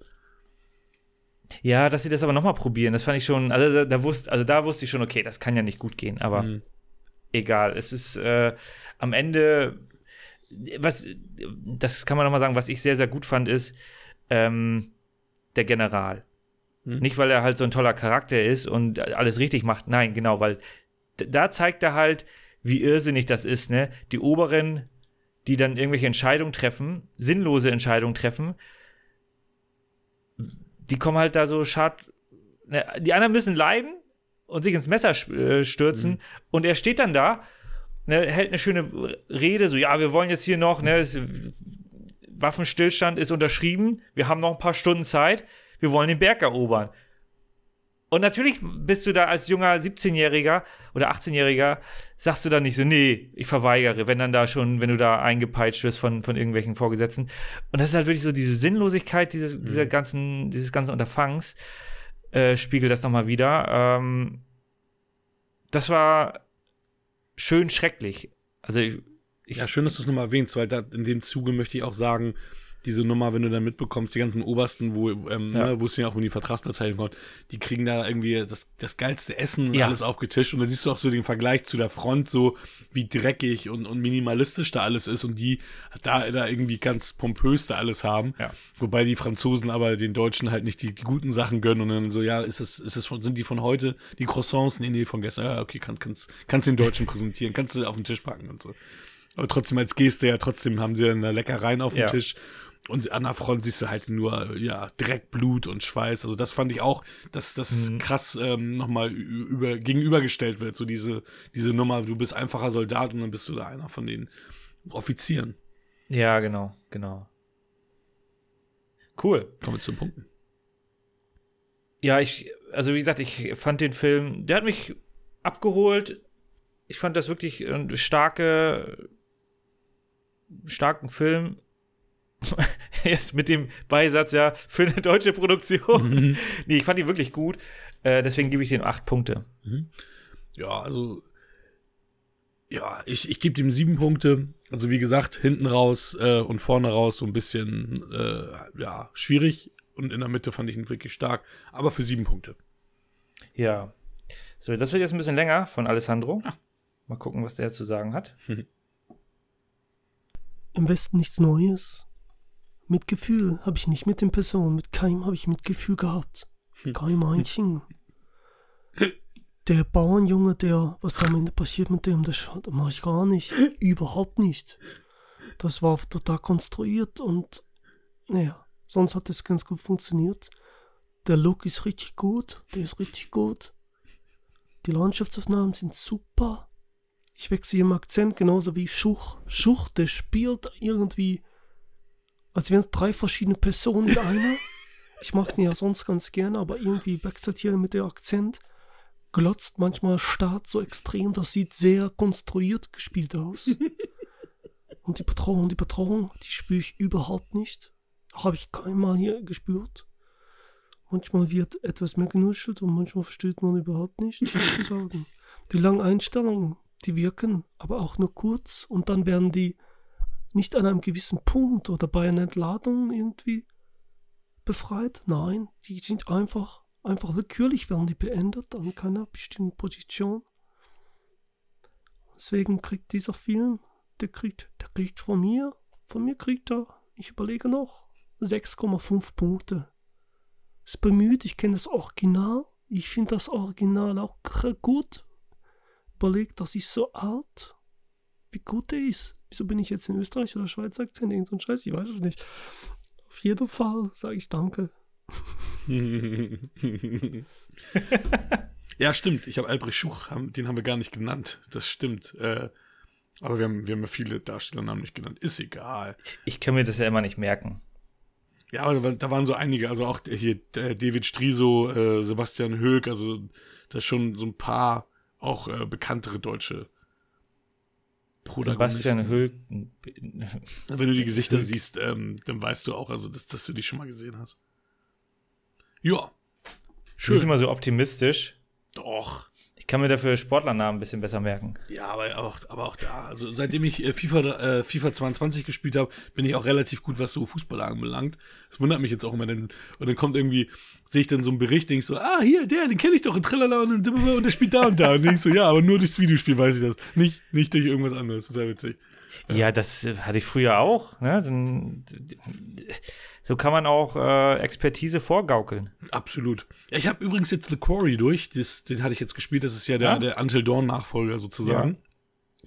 Ja, dass sie das aber nochmal probieren, das fand ich schon, also da, da wusste, also da wusste ich schon, okay, das kann ja nicht gut gehen, aber Mhm. egal. Es ist äh, am Ende, was, das kann man nochmal sagen, was ich sehr, sehr gut fand, ist ähm, der General. Mhm. Nicht, weil er halt so ein toller Charakter ist und alles richtig macht, nein, genau, weil da zeigt er halt, wie irrsinnig das ist, ne? Die Oberen, die dann irgendwelche Entscheidungen treffen, sinnlose Entscheidungen treffen, die kommen halt da so schad. Ne, die anderen müssen leiden und sich ins Messer äh, stürzen und er steht dann da, ne, hält eine schöne Rede, so, ja, wir wollen jetzt hier noch, ne, es, Waffenstillstand ist unterschrieben, wir haben noch ein paar Stunden Zeit, wir wollen den Berg erobern. Und natürlich bist du da als junger 17-Jähriger oder 18-Jähriger, sagst du dann nicht so, nee, ich verweigere, wenn dann da schon, wenn du da eingepeitscht wirst von, von irgendwelchen Vorgesetzten. Und das ist halt wirklich so diese Sinnlosigkeit dieses, mhm. dieser ganzen, dieses ganzen Unterfangs, äh, spiegelt das nochmal wieder. Ähm, das war schön schrecklich. Also ich, ich ja, schön, dass du es nochmal erwähnst, weil da in dem Zuge möchte ich auch sagen, diese Nummer, wenn du dann mitbekommst, die ganzen Obersten, wo, ähm, ja. ne, wo es ja auch um die Vertragsbezeichnung kommt, die kriegen da irgendwie das, das geilste Essen und ja. alles aufgetischt und dann siehst du auch so den Vergleich zu der Front, so wie dreckig und, und minimalistisch da alles ist und die da, da irgendwie ganz pompös da alles haben. Ja. Wobei die Franzosen aber den Deutschen halt nicht die, die, guten Sachen gönnen und dann so, ja, ist es, ist es von, sind die von heute die Croissants? Nee, nee, von gestern. Ja, okay, kann, kannst, kannst den Deutschen präsentieren, kannst du auf den Tisch packen und so. Aber trotzdem als Geste, ja, trotzdem haben sie dann Leckereien auf dem Tisch und an der Front siehst du halt nur, ja, Dreck, Blut und Schweiß. Also das fand ich auch, dass das mhm. krass ähm, nochmal über, gegenübergestellt wird. So diese, diese Nummer, du bist einfacher Soldat und dann bist du da einer von den Offizieren. Ja, genau, genau. Cool. Kommen wir zu den Punkten. Ja, ich, also wie gesagt, ich fand den Film, der hat mich abgeholt. Ich fand das wirklich ein starke, starken Film <laughs> Jetzt mit dem Beisatz, ja, für eine deutsche Produktion. Mhm. nee, ich fand die wirklich gut. Äh, deswegen gebe ich dem acht Punkte. Mhm. Ja, also. Ja, ich, ich gebe dem sieben Punkte. Also, wie gesagt, hinten raus äh, und vorne raus so ein bisschen, äh, ja, schwierig. Und in der Mitte fand ich ihn wirklich stark. Aber für sieben Punkte. Ja. So, das wird jetzt ein bisschen länger von Alessandro. Ja. Mal gucken, was der zu sagen hat. <laughs> Im Westen nichts Neues. Mit Gefühl habe ich nicht mit den Personen, mit keinem habe ich Mitgefühl gehabt. Kein einzigen. Der Bauernjunge, der, was da am Ende passiert mit dem, das, mache ich gar nicht. Überhaupt nicht. Das war total konstruiert und, naja, sonst hat es ganz gut funktioniert. Der Look ist richtig gut, der ist richtig gut. Die Landschaftsaufnahmen sind super. Ich wechsle im Akzent genauso wie Schuch. Schuch, der spielt irgendwie als wären es drei verschiedene Personen in einer. Ich mag den ja sonst ganz gerne, aber irgendwie wechselt hier mit der Akzent. Glotzt manchmal stark so extrem, das sieht sehr konstruiert gespielt aus. Und die Bedrohung, die Bedrohung, die spüre ich überhaupt nicht. Habe ich keinmal hier gespürt. Manchmal wird etwas mehr genuschelt und manchmal versteht man überhaupt nicht, was zu sagen. Die langen Einstellungen, die wirken, aber auch nur kurz und dann werden die nicht an einem gewissen Punkt oder bei einer Entladung irgendwie befreit. Nein, die sind einfach, einfach willkürlich werden die beendet an keiner bestimmten Position. Deswegen kriegt dieser Film, der kriegt, der kriegt von mir, von mir kriegt er, ich überlege noch, 6,5 Punkte. Ist bemüht, ich kenne das Original, ich finde das Original auch gut. Überlegt, das ist so alt, wie gut der ist. Wieso bin ich jetzt in Österreich oder Schweiz Akzent? Irgend so ein Scheiß, ich weiß es nicht. Auf jeden Fall sage ich Danke. <laughs> ja, stimmt. Ich habe Albrecht Schuch, den haben wir gar nicht genannt. Das stimmt. Äh, aber wir haben, wir haben ja viele Darstellernamen nicht genannt. Ist egal. Ich kann mir das ja immer nicht merken. Ja, aber da waren so einige, also auch hier David Striso, äh, Sebastian Höck, also da schon so ein paar auch äh, bekanntere deutsche Sebastian Höhl. Wenn du die Gesichter Höck. siehst, ähm, dann weißt du auch, also dass, dass du die schon mal gesehen hast. Ja. Schön. Du bist immer so optimistisch. Doch. Kann mir dafür Sportlernamen ein bisschen besser merken. Ja, aber auch, aber auch da. Also seitdem ich äh, FIFA, äh, FIFA 22 gespielt habe, bin ich auch relativ gut, was so Fußball anbelangt. Das wundert mich jetzt auch immer. Denn, und dann kommt irgendwie, sehe ich dann so einen Bericht, denke ich so, ah, hier, der, den kenne ich doch in Trillala und, und der spielt da und da. Und denke ich so, ja, aber nur durchs Videospiel weiß ich das. Nicht, nicht durch irgendwas anderes. Total witzig. Ja, das hatte ich früher auch. Ne? Dann, so kann man auch äh, Expertise vorgaukeln. Absolut. Ja, ich habe übrigens jetzt The Quarry durch. Das, den hatte ich jetzt gespielt. Das ist ja der, ja? der Until Dawn Nachfolger sozusagen.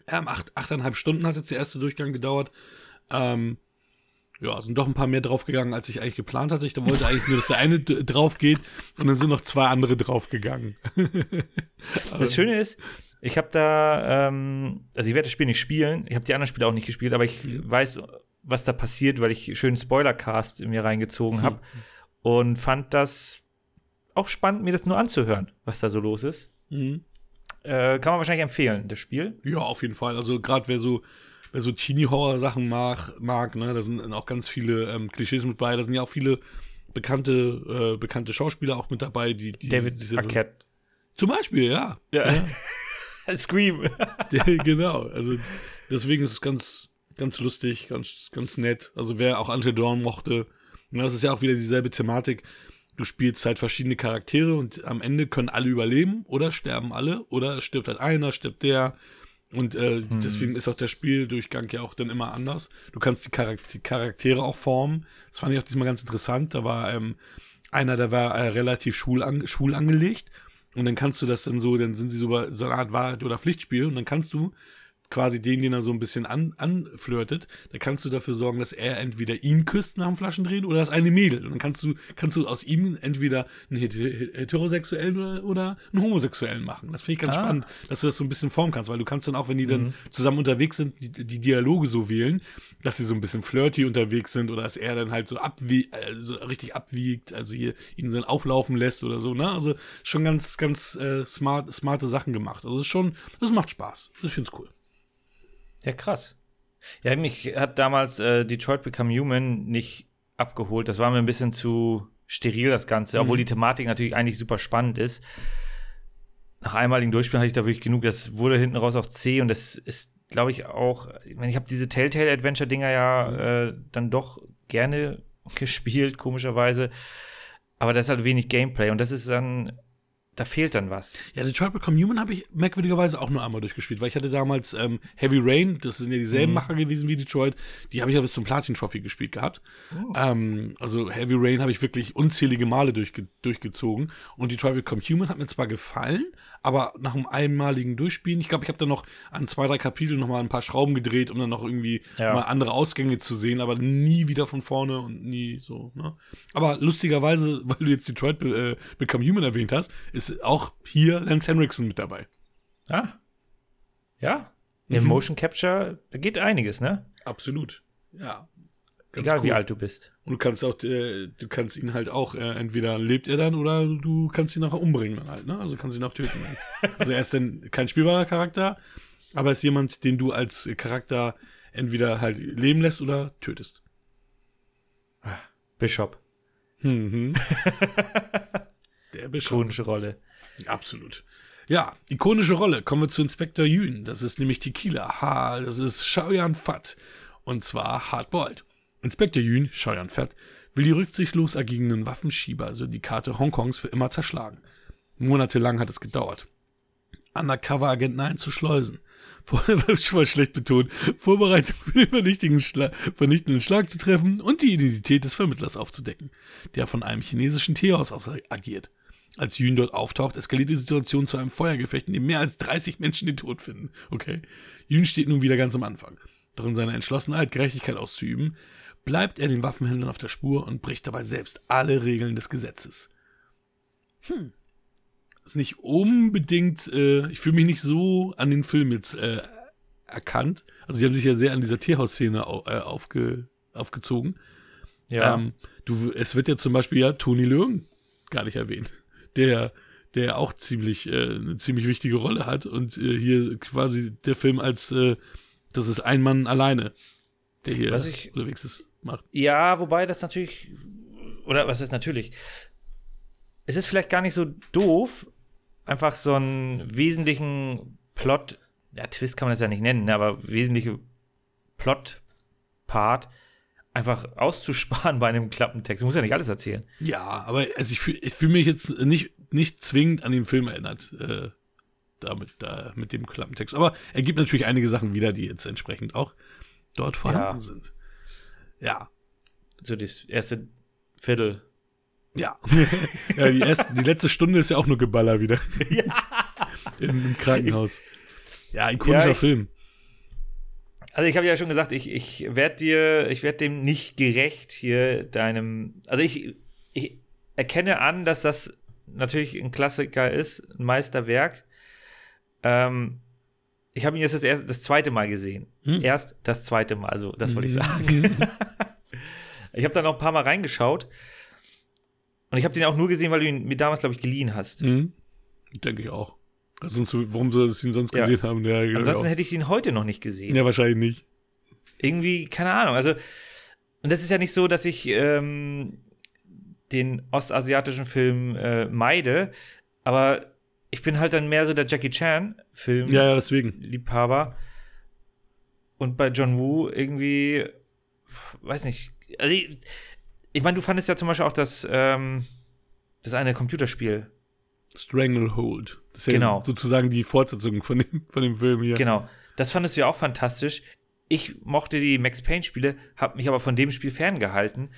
Ja. Ähm, acht, achteinhalb Stunden hat jetzt der erste Durchgang gedauert. Ähm, ja, sind doch ein paar mehr draufgegangen, als ich eigentlich geplant hatte. Ich wollte eigentlich nur, dass der eine drauf geht und dann sind noch zwei andere draufgegangen. <laughs> das Schöne ist, ich habe da, ähm, also ich werde das Spiel nicht spielen, ich habe die anderen Spiele auch nicht gespielt, aber ich mhm. weiß was da passiert, weil ich schön Spoilercast in mir reingezogen habe. und fand das auch spannend, mir das nur anzuhören, was da so los ist. Mhm. Äh, kann man wahrscheinlich empfehlen, das Spiel. Ja, auf jeden Fall. Also gerade wer so, wer so Teenie-Horror-Sachen mag, mag, ne, da sind auch ganz viele ähm, Klischees mit bei. Da sind ja auch viele bekannte, äh, bekannte Schauspieler auch mit dabei, die, die David diese, Arquette. Zum Beispiel, ja. Ja. <laughs> <laughs> Scream. <laughs> Genau. Also deswegen ist es ganz, ganz lustig, ganz, ganz nett. Also wer auch Until Dawn mochte, ne, das ist ja auch wieder dieselbe Thematik. Du spielst halt verschiedene Charaktere und am Ende können alle überleben oder sterben alle oder es stirbt halt einer, stirbt der. Und äh, deswegen ist auch der Spieldurchgang ja auch dann immer anders. Du kannst die Charakter Charaktere auch formen. Das fand ich auch diesmal ganz interessant. Da war ähm, einer, der war äh, relativ schwul, an, schwul angelegt. Und dann kannst du das dann so, dann sind sie so, bei so eine Art Wahrheit- oder Pflichtspiel. Und dann kannst du quasi den, den er so ein bisschen an, anflirtet, da kannst du dafür sorgen, dass er entweder ihn küsst nach dem Flaschendrehen oder das eine Mädel. Und dann kannst du, kannst du aus ihm entweder einen hetero- heterosexuellen oder, oder einen homosexuellen machen. Das finde ich ganz Ah. spannend, dass du das so ein bisschen formen kannst, weil du kannst dann auch, wenn die dann zusammen unterwegs sind, die, die Dialoge so wählen, dass sie so ein bisschen flirty unterwegs sind oder dass er dann halt so abwie äh, so richtig abwiegt, also hier ihn dann auflaufen lässt oder so, ne? Also schon ganz, ganz äh, smart, smarte Sachen gemacht. Also es ist schon, das macht Spaß. Ich finde es cool. Ja, krass. Ja, mich hat damals äh, Detroit Become Human nicht abgeholt. Das war mir ein bisschen zu steril, das Ganze, obwohl die Thematik natürlich eigentlich super spannend ist. Nach einmaligen Durchspielen hatte ich da wirklich genug. Das wurde hinten raus auch C und das ist, glaube ich, auch. Ich, meine, ich habe diese Telltale-Adventure-Dinger ja äh, dann doch gerne <laughs> gespielt, komischerweise. Aber das ist halt wenig Gameplay und das ist dann. Da fehlt dann was. Ja, Detroit Become Human habe ich merkwürdigerweise auch nur einmal durchgespielt, weil ich hatte damals ähm, Heavy Rain, das sind ja dieselben Macher gewesen wie Detroit, die habe ich aber bis zum Platin Trophy gespielt gehabt. Ähm, also Heavy Rain habe ich wirklich unzählige Male durchge durchgezogen und Detroit Become Human hat mir zwar gefallen, aber nach einem einmaligen Durchspielen, ich glaube, ich habe da noch an zwei, drei Kapiteln noch mal ein paar Schrauben gedreht, um dann noch irgendwie Ja. mal andere Ausgänge zu sehen, aber nie wieder von vorne und nie so. Ne? Aber lustigerweise, <laughs> weil du jetzt Detroit Be- äh, Become Human erwähnt hast, ist auch hier Lance Henriksen mit dabei. Ah. Ja. Im Motion Capture, da geht einiges, ne? Absolut. Ja. Ganz Egal cool. wie alt du bist. Und du kannst auch, äh, du kannst ihn halt auch, äh, entweder lebt er dann oder du kannst ihn nachher umbringen dann halt, ne? Also kannst ihn auch töten. Dann. <laughs> also er ist dann kein spielbarer Charakter, aber er ist jemand, den du als Charakter entweder halt leben lässt oder tötest. Bishop. Mhm. <laughs> Der Bischof. Ikonische Rolle. Absolut. Ja, ikonische Rolle. Kommen wir zu Inspector Yun. Das ist nämlich Tequila. Ha, das ist Shaoyan Fat. Und zwar Hardboiled. Inspector Yun, Shaoyan Fat, will die rücksichtslos agierenden Waffenschieber, also die Karte Hongkongs, für immer zerschlagen. Monatelang hat es gedauert. Undercover-Agenten einzuschleusen. <laughs> Vor- Voll schlecht betont. Vorbereitung für den vernichtenden, Schla vernichtenden Schlag zu treffen und die Identität des Vermittlers aufzudecken, der von einem chinesischen Teehaus aus agiert. Als Yun dort auftaucht, eskaliert die Situation zu einem Feuergefecht, in dem mehr als 30 Menschen den Tod finden. Okay. Yun steht nun wieder ganz am Anfang. Doch in seiner Entschlossenheit, Gerechtigkeit auszuüben, bleibt er den Waffenhändlern auf der Spur und bricht dabei selbst alle Regeln des Gesetzes. Hm. Ist nicht unbedingt, äh, ich fühle mich nicht so an den Film jetzt äh, erkannt. Also sie haben sich ja sehr an dieser Tierhausszene au äh, aufge aufgezogen. Ja. Ähm, du, es wird ja zum Beispiel ja Toni Lürgen gar nicht erwähnt, der, der auch ziemlich, äh, eine ziemlich wichtige Rolle hat und äh, hier quasi der Film als, äh, das ist ein Mann alleine, der hier Was ich- unterwegs ist, macht. Ja, wobei das natürlich, oder was ist natürlich, es ist vielleicht gar nicht so doof, einfach so einen wesentlichen Plot, ja, Twist kann man das ja nicht nennen, ne, aber wesentliche Plot-Part einfach auszusparen bei einem Klappentext. Du musst ja nicht alles erzählen. Ja, aber also ich fühle ich fühl mich jetzt nicht, nicht zwingend an den Film erinnert, äh, damit, da, mit dem Klappentext. Aber er gibt natürlich einige Sachen wieder, die jetzt entsprechend auch dort vorhanden Ja. sind. Ja, So das erste Viertel. Ja. <laughs> ja, die, erste, die letzte Stunde ist ja auch nur Geballer wieder. <laughs> Ja. In, Im Krankenhaus. Ja, ikonischer Ja, ich- Film. Also ich habe ja schon gesagt, ich, ich werde dir, ich werde dem nicht gerecht hier deinem. Also ich, ich erkenne an, dass das natürlich ein Klassiker ist, ein Meisterwerk. Ähm, ich habe ihn jetzt das, erste, das zweite Mal gesehen. Hm. Erst das zweite Mal, also das wollte ich sagen. <laughs> ich habe da noch ein paar Mal reingeschaut. Und ich habe den auch nur gesehen, weil du ihn mir damals, glaube ich, geliehen hast. Mhm. Denke ich auch. Also sonst, warum soll sie ihn sonst Ja. gesehen haben? Ja, Ansonsten hätte ich ihn heute noch nicht gesehen. ja, wahrscheinlich nicht. Irgendwie, keine Ahnung. Also, und das ist ja nicht so, dass ich ähm, den ostasiatischen Film äh, meide, aber ich bin halt dann mehr so der Jackie Chan-Film. Ja, ja, deswegen. Liebhaber. Und bei John Woo irgendwie, weiß nicht. Also ich, ich meine, du fandest ja zum Beispiel auch das, ähm, das eine Computerspiel. Stranglehold. Das ist ja Genau. sozusagen die Fortsetzung von dem, von dem Film hier. Genau. Das fandest du ja auch fantastisch. Ich mochte die Max Payne-Spiele, habe mich aber von dem Spiel ferngehalten.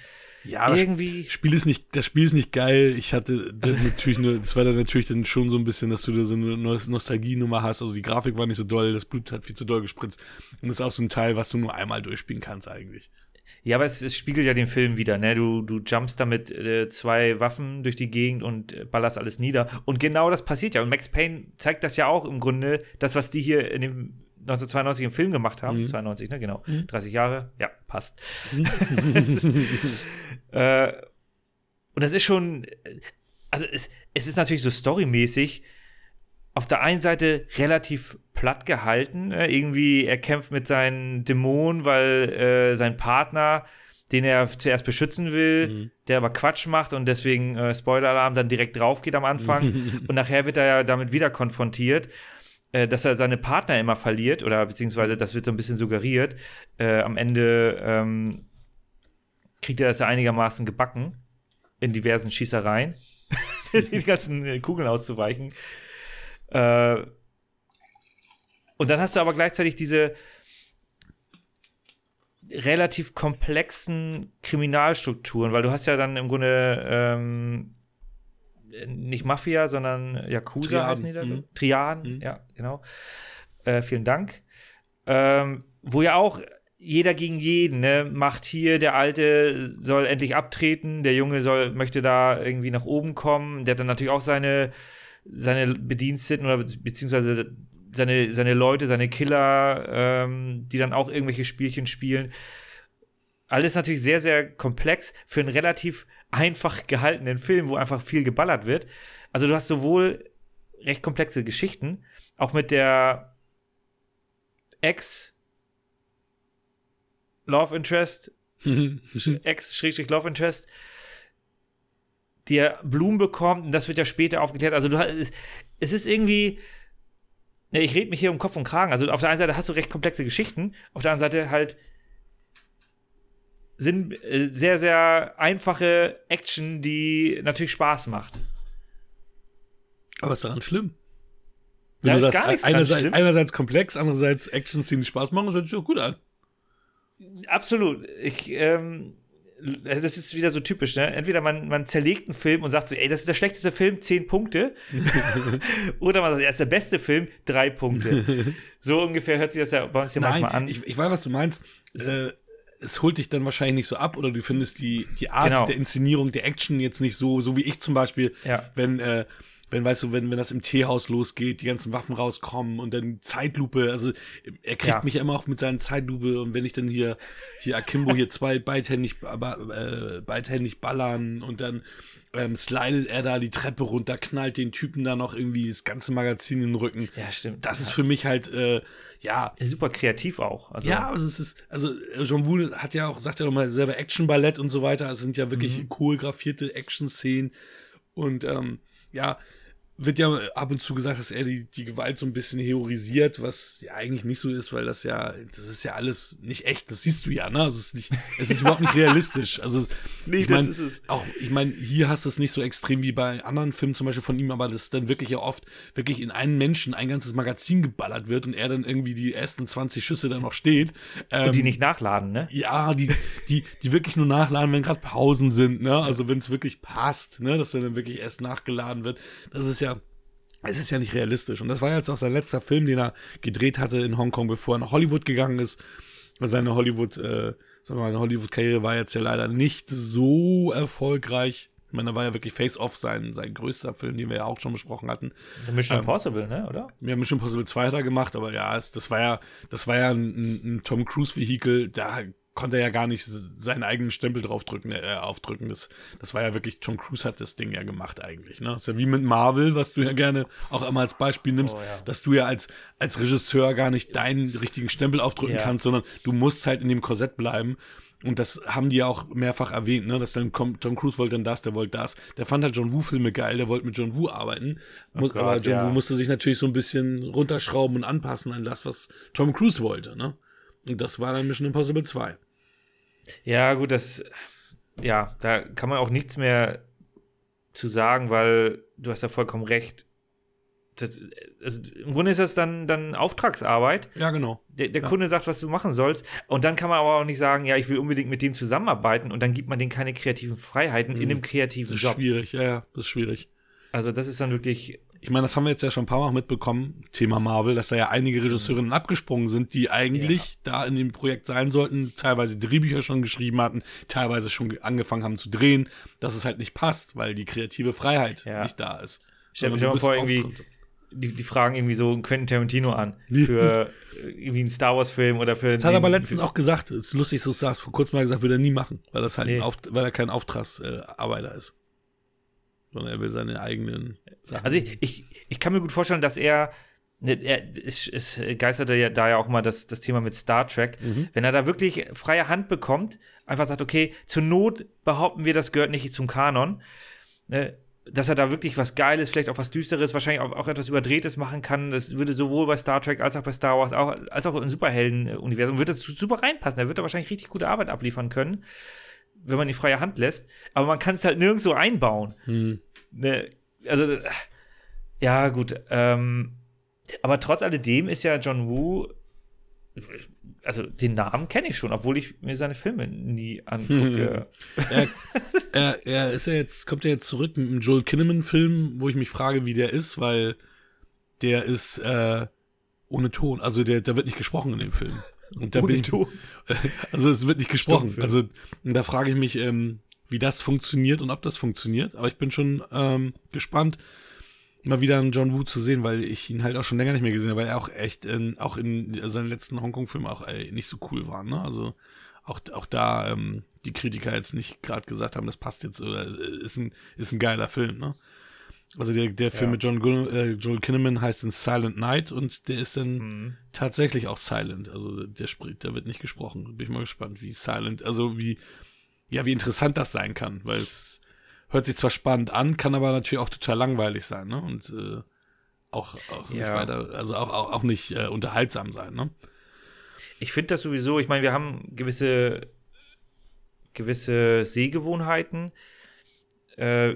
Ja, Irgendwie. Spiel ist nicht, das Spiel ist nicht geil. Ich hatte das Also natürlich nur, das war dann natürlich dann schon so ein bisschen, dass du da so eine Nos- Nostalgie-Nummer hast. Also die Grafik war nicht so doll, das Blut hat viel zu doll gespritzt. Und das ist auch so ein Teil, was du nur einmal durchspielen kannst eigentlich. Ja, aber es, es spiegelt ja den Film wieder, ne? Du, du jumpst da mit äh, zwei Waffen durch die Gegend und äh, ballerst alles nieder. Und genau das passiert ja. Und Max Payne zeigt das ja auch im Grunde, das, was die hier in dem 1992 im Film gemacht haben. Mhm. 92, ne? Genau. 30 Jahre. Ja, passt. <laughs> äh, und das ist schon, also es, es ist natürlich so storymäßig auf der einen Seite relativ platt gehalten. Äh, irgendwie, er kämpft mit seinen Dämonen, weil äh, sein Partner, den er zuerst beschützen will, der aber Quatsch macht und deswegen äh, Spoiler-Alarm dann direkt drauf geht am Anfang. <laughs> und nachher wird er ja damit wieder konfrontiert, äh, dass er seine Partner immer verliert oder beziehungsweise das wird so ein bisschen suggeriert. Äh, am Ende ähm, kriegt er das ja einigermaßen gebacken in diversen Schießereien, <laughs> die ganzen äh, Kugeln auszuweichen. Äh, und dann hast du aber gleichzeitig diese relativ komplexen Kriminalstrukturen, weil du hast ja dann im Grunde ähm, nicht Mafia, sondern Yakuza Triaden, heißen die da? mhm. Triaden, Mhm. ja, genau. Äh, vielen Dank. Ähm, wo ja auch jeder gegen jeden, ne, macht hier, der Alte soll endlich abtreten, der Junge soll, möchte da irgendwie nach oben kommen, der hat dann natürlich auch seine, seine Bediensteten oder be- beziehungsweise seine, seine Leute, seine Killer, ähm, die dann auch irgendwelche Spielchen spielen. Alles natürlich sehr, sehr komplex für einen relativ einfach gehaltenen Film, wo einfach viel geballert wird. Also du hast sowohl recht komplexe Geschichten, auch mit der Ex Love Interest, <laughs> Ex-Love Interest, die er Blumen bekommt und das wird ja später aufgeklärt. Also du hast, es, es ist irgendwie, ne, ich rede mich hier um Kopf und Kragen. Also auf der einen Seite hast du recht komplexe Geschichten, auf der anderen Seite halt sind äh, sehr, sehr einfache Action, die natürlich Spaß macht. Aber was ist daran schlimm? Da Wenn ist du gar sagst, einerseits, schlimm. einerseits komplex, andererseits Action-Szenen, die Spaß machen, das hört sich doch gut an. Absolut. Ich, ähm, das ist wieder so typisch, ne? Entweder man, man zerlegt einen Film und sagt so, ey, das ist der schlechteste Film, 10 Punkte. <laughs> <laughs> Oder man sagt, er ist der beste Film, 3 Punkte. <laughs> so ungefähr hört sich das ja bei uns hier manchmal an. Ich, ich weiß, was du meinst. Äh, es holt dich dann wahrscheinlich nicht so ab oder du findest die, die Art Genau. der Inszenierung, der Action jetzt nicht so, so wie ich zum Beispiel, Ja. wenn, äh, wenn, weißt du, wenn, wenn das im Teehaus losgeht, die ganzen Waffen rauskommen und dann Zeitlupe, also er kriegt Ja. mich ja immer auch mit seinen Zeitlupe und wenn ich dann hier, hier Akimbo hier <laughs> zwei beidhändig, aber, äh, beidhändig ballern und dann ähm, slidet er da die Treppe runter, knallt den Typen da noch irgendwie das ganze Magazin in den Rücken. ja, stimmt. Das ist für mich halt, äh, ja, super kreativ auch. Also, ja, also es ist, also äh, John Woo hat ja auch, sagt ja auch mal selber Action-Ballett und so weiter. Es sind ja wirklich Mhm. choreografierte Action-Szenen. Und ähm, ja, wird ja ab und zu gesagt, dass er die, die Gewalt so ein bisschen heroisiert, was ja eigentlich nicht so ist, weil das ja, das ist ja alles nicht echt, das siehst du ja, ne? Also es ist nicht, es ist überhaupt nicht realistisch. Also <laughs> Nee, ich das meine, ist es. auch, ich meine, hier hast du es nicht so extrem wie bei anderen Filmen zum Beispiel von ihm, aber das dann wirklich ja oft wirklich in einen Menschen ein ganzes Magazin geballert wird und er dann irgendwie die ersten 20 Schüsse dann noch steht. Ähm, Und die nicht nachladen, ne? ja, die, die, die wirklich nur nachladen, wenn gerade Pausen sind, ne? Also wenn es wirklich passt, ne, dass er dann wirklich erst nachgeladen wird. Das ist ja, es ist ja nicht realistisch. Und das war jetzt auch sein letzter Film, den er gedreht hatte in Hongkong, bevor er nach Hollywood gegangen ist. Seine Hollywood, äh, sagen wir mal, seine Hollywood-Karriere war jetzt ja leider nicht so erfolgreich. Ich meine, da war ja wirklich Face Off sein, sein größter Film, den wir ja auch schon besprochen hatten. Mission Ähm, Impossible, ne? Oder? Wir haben Mission Impossible 2 hat er gemacht, aber ja, es, das war ja, das war ja ein, ein Tom Cruise-Vehikel, da konnte er ja gar nicht seinen eigenen Stempel draufdrücken, äh, aufdrücken. Das, das war ja wirklich, Tom Cruise hat das Ding ja gemacht eigentlich. Ne? ist ja wie mit Marvel, was du ja gerne auch immer als Beispiel nimmst, Oh, ja. dass du ja als, als Regisseur gar nicht deinen richtigen Stempel aufdrücken Ja. kannst, sondern du musst halt in dem Korsett bleiben. Und das haben die ja auch mehrfach erwähnt, ne? Dass dann kommt, Tom Cruise wollte dann das, der wollte das. Der fand halt John Woo-Filme geil, der wollte mit John Woo arbeiten. Gott, aber John ja. Woo musste sich natürlich so ein bisschen runterschrauben und anpassen an das, was Tom Cruise wollte, ne? Das war dann Mission Impossible 2. Ja, gut, das, ja, da kann man auch nichts mehr zu sagen, weil du hast ja vollkommen recht. Das, also Im Grunde ist das dann, dann Auftragsarbeit. Ja, genau. Der, der Ja. Kunde sagt, was du machen sollst. Und dann kann man aber auch nicht sagen, ja, ich will unbedingt mit dem zusammenarbeiten und dann gibt man denen keine kreativen Freiheiten in einem kreativen Das ist Job. schwierig, ja, ja, das ist schwierig. Also das ist dann wirklich, Ich meine, das haben wir jetzt ja schon ein paar Mal mitbekommen, Thema Marvel, dass da ja einige Regisseurinnen abgesprungen sind, die eigentlich da in dem Projekt sein sollten, teilweise Drehbücher schon geschrieben hatten, teilweise schon ge- angefangen haben zu drehen, dass es halt nicht passt, weil die kreative Freiheit Ja. nicht da ist. Stell- Sondern stell du mal bist vor, irgendwie- die, die fragen irgendwie so einen Quentin Tarantino an für äh, irgendwie einen Star Wars-Film oder für. Das hat er aber letztens auch gesagt, es ist lustig, dass du sagst, vor kurzem mal gesagt, würde er nie machen, weil das halt Nee. ein Auf, weil er kein Auftragsarbeiter ist. Sondern er will seine eigenen Sachen. Also ich, ich, ich kann mir gut vorstellen, dass er, ne, er es, es geisterte ja da ja auch mal das, das Thema mit Star Trek, Mhm. wenn er da wirklich freie Hand bekommt, einfach sagt, okay, zur Not behaupten wir, das gehört nicht zum Kanon, ne, dass er da wirklich was Geiles, vielleicht auch was Düsteres, wahrscheinlich auch, auch etwas Überdrehtes machen kann. Das würde sowohl bei Star Trek als auch bei Star Wars, auch, als auch im Superhelden-Universum, würde das super reinpassen. Er wird da wahrscheinlich richtig gute Arbeit abliefern können, wenn man die freie Hand lässt. Aber man kann es halt nirgendwo einbauen. Hm. Ne, also, ja, gut. Ähm, aber trotz alledem ist ja John Woo, also den Namen kenne ich schon, obwohl ich mir seine Filme nie angucke. er, <laughs> er, er ist ja jetzt, kommt ja jetzt zurück mit einem Joel Kinnaman-Film, wo ich mich frage, wie der ist, weil der ist äh, ohne Ton. Also der, da wird nicht gesprochen in dem Film. Und da Ohne bin ich, Ton. <laughs> Also es wird nicht gesprochen. Stummfilm. Also und da frage ich mich, ähm, wie das funktioniert und ob das funktioniert. Aber ich bin schon ähm, gespannt, mal wieder einen John Woo zu sehen, weil ich ihn halt auch schon länger nicht mehr gesehen habe, weil er auch echt in, auch in seinen letzten Hongkong-Filmen auch ey, nicht so cool war. Ne? Also auch, auch da ähm, die Kritiker jetzt nicht gerade gesagt haben, das passt jetzt oder äh, ist ein, ist ein geiler Film. Ne? Also der, der Film Ja. mit John äh, Joel Kinnaman heißt dann Silent Night und der ist dann Mhm. tatsächlich auch silent. Also der spricht, da wird nicht gesprochen. Bin ich mal gespannt, wie silent, also wie, ja, wie interessant das sein kann, weil es hört sich zwar spannend an, kann aber natürlich auch total langweilig sein, ne? Und äh, auch, auch nicht Ja. weiter, also auch, auch, auch nicht äh, unterhaltsam sein, ne? Ich finde das sowieso, ich meine, wir haben gewisse, gewisse Sehgewohnheiten. Äh,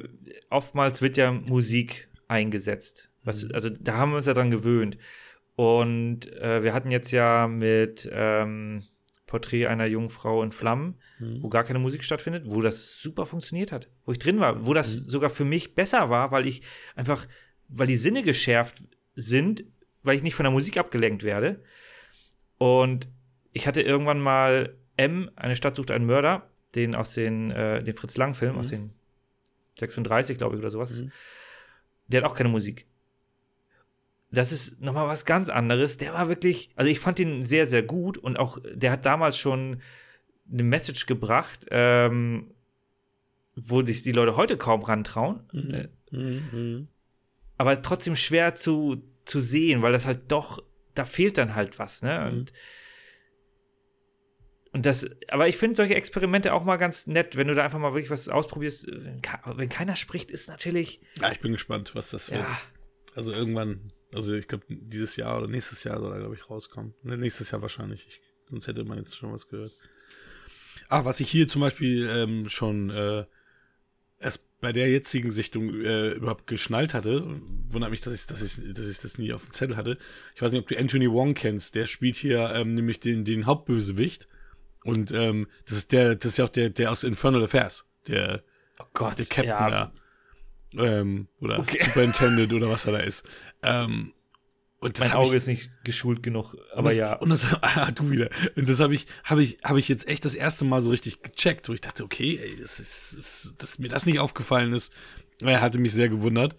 oftmals wird ja Musik eingesetzt. Was, also da haben wir uns ja dran gewöhnt. Und äh, wir hatten jetzt ja mit ähm, Porträt einer jungen Frau in Flammen, wo gar keine Musik stattfindet, wo das super funktioniert hat, wo ich drin war, wo das sogar für mich besser war, weil ich einfach, weil die Sinne geschärft sind, weil ich nicht von der Musik abgelenkt werde. Und ich hatte irgendwann mal M, eine Stadt sucht einen Mörder, den aus den, äh, den Fritz Lang-Film, aus den 36, glaube ich, oder sowas. Der hat auch keine Musik. Das ist nochmal was ganz anderes. Der war wirklich, also ich fand ihn sehr, sehr gut und auch, der hat damals schon eine Message gebracht, ähm, wo sich die Leute heute kaum rantrauen. Äh, Mhm. aber trotzdem schwer zu, zu sehen, weil das halt doch, da fehlt dann halt was, ne? Mhm. Und, und das, aber ich finde solche Experimente auch mal ganz nett, wenn du da einfach mal wirklich was ausprobierst. Wenn, wenn keiner spricht, ist natürlich, Ja, ich bin gespannt, was das wird. ja, Also irgendwann, also ich glaube, dieses Jahr oder nächstes Jahr soll er, glaube ich, rauskommen. Ne, nächstes Jahr wahrscheinlich. Ich, sonst hätte man jetzt schon was gehört. Ah, was ich hier zum Beispiel ähm, schon äh, erst bei der jetzigen Sichtung äh, überhaupt geschnallt hatte, wundert mich, dass ich, dass, ich, dass ich das nie auf dem Zettel hatte. Ich weiß nicht, ob du Anthony Wong kennst, der spielt hier ähm, nämlich den, den Hauptbösewicht. Und ähm, das ist der, das ist ja auch der, der aus Infernal Affairs, der, oh Gott, der Captain ja, da. Ähm, oder Okay. <laughs> Superintendent oder was er da ist. Ähm, und mein Auge ich, ist nicht geschult genug, und aber das, ja. Und das, <laughs> ah, du wieder. Und das habe ich, habe ich, habe ich jetzt echt das erste Mal so richtig gecheckt, wo ich dachte, okay, ey, das ist, das, dass mir das nicht aufgefallen ist, er hatte mich sehr gewundert.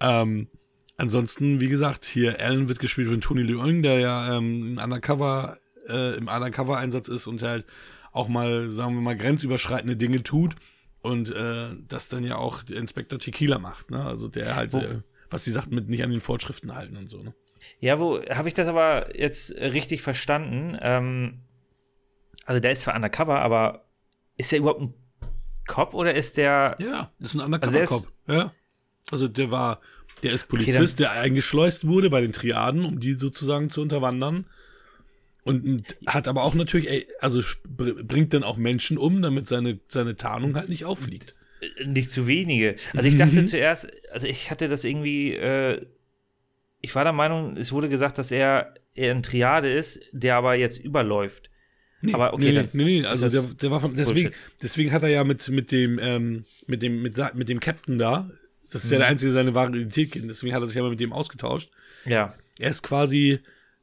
Ähm, ansonsten, wie gesagt, hier Alan wird gespielt von Tony Leung, der ja ähm, im Undercover, äh, im Undercover-Einsatz ist und halt auch mal, sagen wir mal, grenzüberschreitende Dinge tut und äh, das dann ja auch der Inspektor Tequila macht, ne? Also der halt, äh, was sie sagt, mit nicht an den Vorschriften halten und so, ne? Ja, wo habe ich das aber jetzt richtig verstanden? Ähm, also der ist zwar undercover, aber ist der überhaupt ein Cop oder ist der. Ja, das ist ein Also der ist- Undercover-Cop. ja. Also der war, der ist Polizist, der eingeschleust wurde bei den Triaden, um die sozusagen zu unterwandern. Und, hat aber auch natürlich, ey, also bringt dann auch Menschen um, damit seine, seine Tarnung halt nicht auffliegt. Nicht zu wenige. Also ich dachte zuerst, also ich hatte das irgendwie, äh, ich war der Meinung, es wurde gesagt, dass er, er ein Triade ist, der aber jetzt überläuft. aber okay, nee, dann nee, nee, also der, der war von, deswegen, Bullshit. deswegen hat er ja mit, mit dem, ähm, mit dem, mit, mit dem Captain da, das ist ja Mhm. der einzige, der seine wahre Identität kennt, deswegen hat er sich ja mal mit dem ausgetauscht. Ja. Er ist quasi,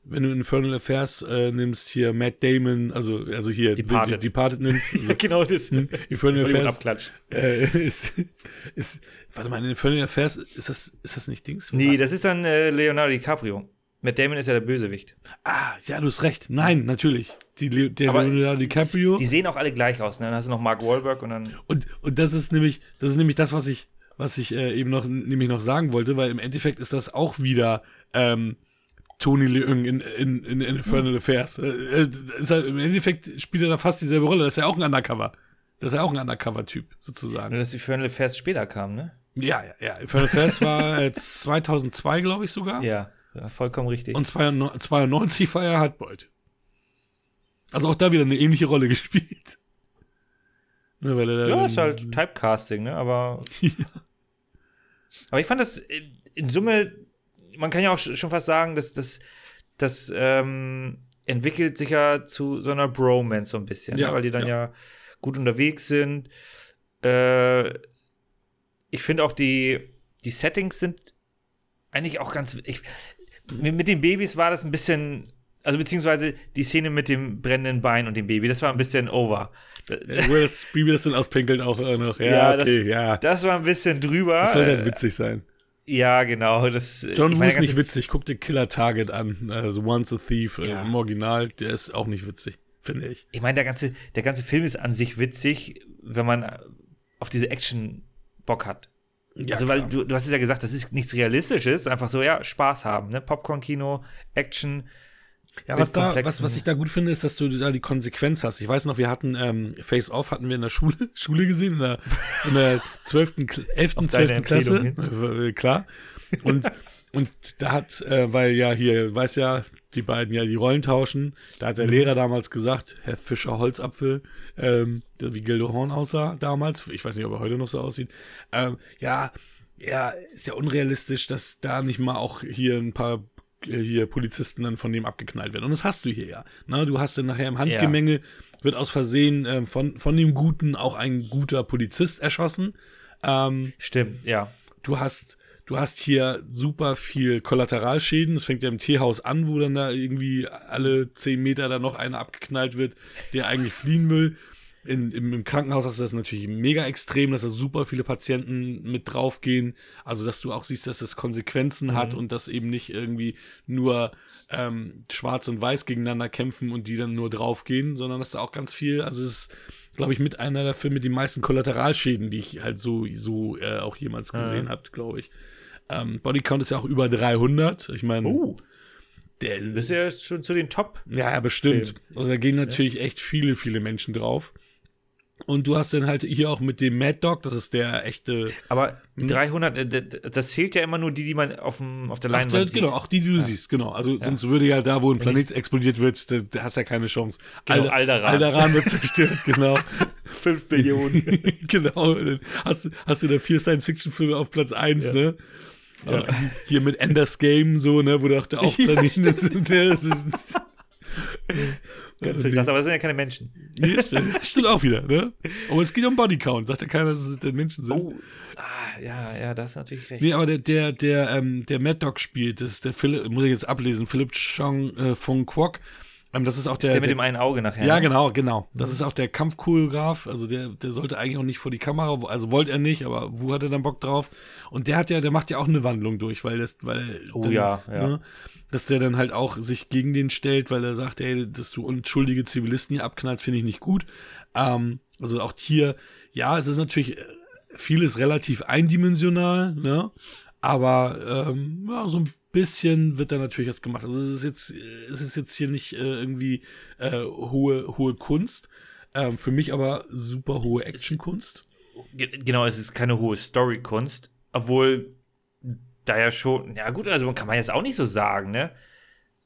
wenn du Infernal Affairs äh, nimmst, hier Matt Damon, also, also hier Departed. Die, Departed nimmst, <laughs> also, genau das. Infernal Hollywood Affairs äh, <laughs> ist, ist, warte mal, in Infernal Affairs, ist das, ist das nicht Dings? Nee, das ist dann äh, Leonardo DiCaprio. Matt Damon ist ja der Bösewicht. Ah, ja, du hast recht. Nein, natürlich. Die, Le- der Aber Leonardo DiCaprio. Die sehen auch alle gleich aus. Ne? Dann hast du noch Mark Wahlberg und dann. Und, und das ist nämlich, das ist nämlich das, was ich, was ich äh, eben noch, nämlich noch sagen wollte, weil im Endeffekt ist das auch wieder ähm, Tony Leung in, in, in, in Infernal Affairs. Äh, äh, ist halt, Im Endeffekt spielt er da fast dieselbe Rolle. Das ist ja auch ein Undercover. Das ist ja auch ein Undercover-Typ, sozusagen. Nur, dass Infernal Affairs später kam, ne? Ja, ja, ja. Infernal Affairs war äh, 2002, glaube ich sogar. Ja, ja vollkommen richtig. Und 92 92 war er Hardboiled. Also auch da wieder eine ähnliche Rolle <laughs> gespielt. Ne, weil er ja, ist halt Typecasting, ne? Aber. <laughs> Aber ich fand das in Summe, man kann ja auch sch- schon fast sagen, dass das, das ähm, entwickelt sich ja zu so einer Bromance so ein bisschen, Ja, ne? weil die dann ja. gut unterwegs sind. Äh, ich finde auch die, die Settings sind eigentlich auch ganz. Ich, mit, den Babys war das ein bisschen. Also beziehungsweise die Szene mit dem brennenden Bein und dem Baby, das war ein bisschen over. Wo das Baby das dann auspinkelt auch äh, noch. Ja, Ja, okay, das- ja. Das war ein bisschen drüber. Das soll Äh, halt witzig sein. Ja, genau. Das, John Woo ist nicht witzig. Guck dir Killer Target an. Also Once a Thief äh, Ja. im Original. Der ist auch nicht witzig, finde ich. Ich meine, der ganze, der ganze Film ist an sich witzig, wenn man auf diese Action Bock hat. Ja, also, weil klar. du, du hast es ja gesagt, das ist nichts Realistisches, einfach so, ja, Spaß haben, ne? Popcorn-Kino, Action. Ja, was, da, was, was ich da gut finde, ist, dass du da die Konsequenz hast. Ich weiß noch, wir hatten ähm, Face Off hatten wir in der Schule, <laughs> Schule gesehen, in der, in der 12., Kl- 11., Auf deine 12. Klasse. Äh, klar. Und, <laughs> und da hat, äh, weil ja hier, weiß ja, die beiden ja die Rollen tauschen, da Mhm. hat der Lehrer damals gesagt, Herr Fischer Holzapfel, ähm, wie Gildo Horn aussah damals, ich weiß nicht, ob er heute noch so aussieht, ähm, ja, ja, ist ja unrealistisch, dass da nicht mal auch hier ein paar hier Polizisten dann von dem abgeknallt werden. Und das hast du hier ja. Na, du hast dann nachher im Handgemenge, wird aus Versehen ähm, von, von dem Guten auch ein guter Polizist erschossen. Ähm, Stimmt, ja. du hast, du hast hier super viel Kollateralschäden. Das fängt ja im Teehaus an, wo dann da irgendwie alle zehn Meter da noch einer abgeknallt wird, der eigentlich fliehen will. In, im, Im Krankenhaus hast du das natürlich mega extrem, dass da super viele Patienten mit draufgehen. Also, dass du auch siehst, dass das Konsequenzen hat und dass eben nicht irgendwie nur ähm, schwarz und weiß gegeneinander kämpfen und die dann nur draufgehen, sondern dass da auch ganz viel, also es ist, glaube ich, mit einer der Filme mit den meisten Kollateralschäden, die ich halt so, so äh, auch jemals gesehen habe, glaube ich. Ähm, Bodycount ist ja auch über 300. Ich meine, Uh, der das ist ja schon zu den Top. ja, ja, bestimmt. Film. Also da gehen natürlich echt viele, viele Menschen drauf. Und du hast dann halt hier auch mit dem Mad Dog, das ist der echte. Aber Hm. 300, äh, d- d- das zählt ja immer nur die, die man auf, dem, auf der Ach, Leinwand der, sieht. genau, auch die, die du siehst, genau. Also sonst würde ja da, wo ein Planet explodiert wird, da, da hast du ja keine Chance. Genau, Alder- Alderan. Alderan wird zerstört, <laughs> genau. 5 Billionen. <laughs> genau. Dann Hast, du- hast du da vier Science-Fiction-Filme auf Platz 1, ne? Auch Hier mit Enders Game, so, ne, wo du auch auch <laughs> Ja, Planeten sind. Ja, das ist, Ganz krass, aber das sind ja keine Menschen. nee, stimmt, stimmt auch wieder, ne? Aber es geht um Bodycount, sagt ja keiner, dass es denn Menschen sind. Oh, ah, ja, ja, da hast du natürlich recht. Nee, aber der, der, der, ähm, der Mad Dog spielt, das ist der Philipp, muss ich jetzt ablesen, Philipp Chong äh, von Kwok. Ähm, das ist auch der, der, der mit dem einen Auge nachher. Ja, ne? genau, genau. Das ist auch der Kampfchoreograf. Also der, der sollte eigentlich auch nicht vor die Kamera, also wollte er nicht, aber Wu hatte dann Bock drauf. Und der hat ja, der macht ja auch eine Wandlung durch, weil das, weil. Oh dann, ja, ja. Ne, dass der dann halt auch sich gegen den stellt, weil er sagt, ey, dass du unschuldige Zivilisten hier abknallst, finde ich nicht gut. Ähm, also auch hier, ja, es ist natürlich äh, vieles relativ eindimensional, ne? Aber ähm, ja, so ein bisschen wird da natürlich was gemacht. Also es ist jetzt, es ist jetzt hier nicht äh, irgendwie äh, hohe, hohe Kunst. Ähm, für mich aber super hohe Actionkunst. Genau, es ist keine hohe Storykunst, obwohl da ja schon, ja gut, also kann man jetzt auch nicht so sagen, ne?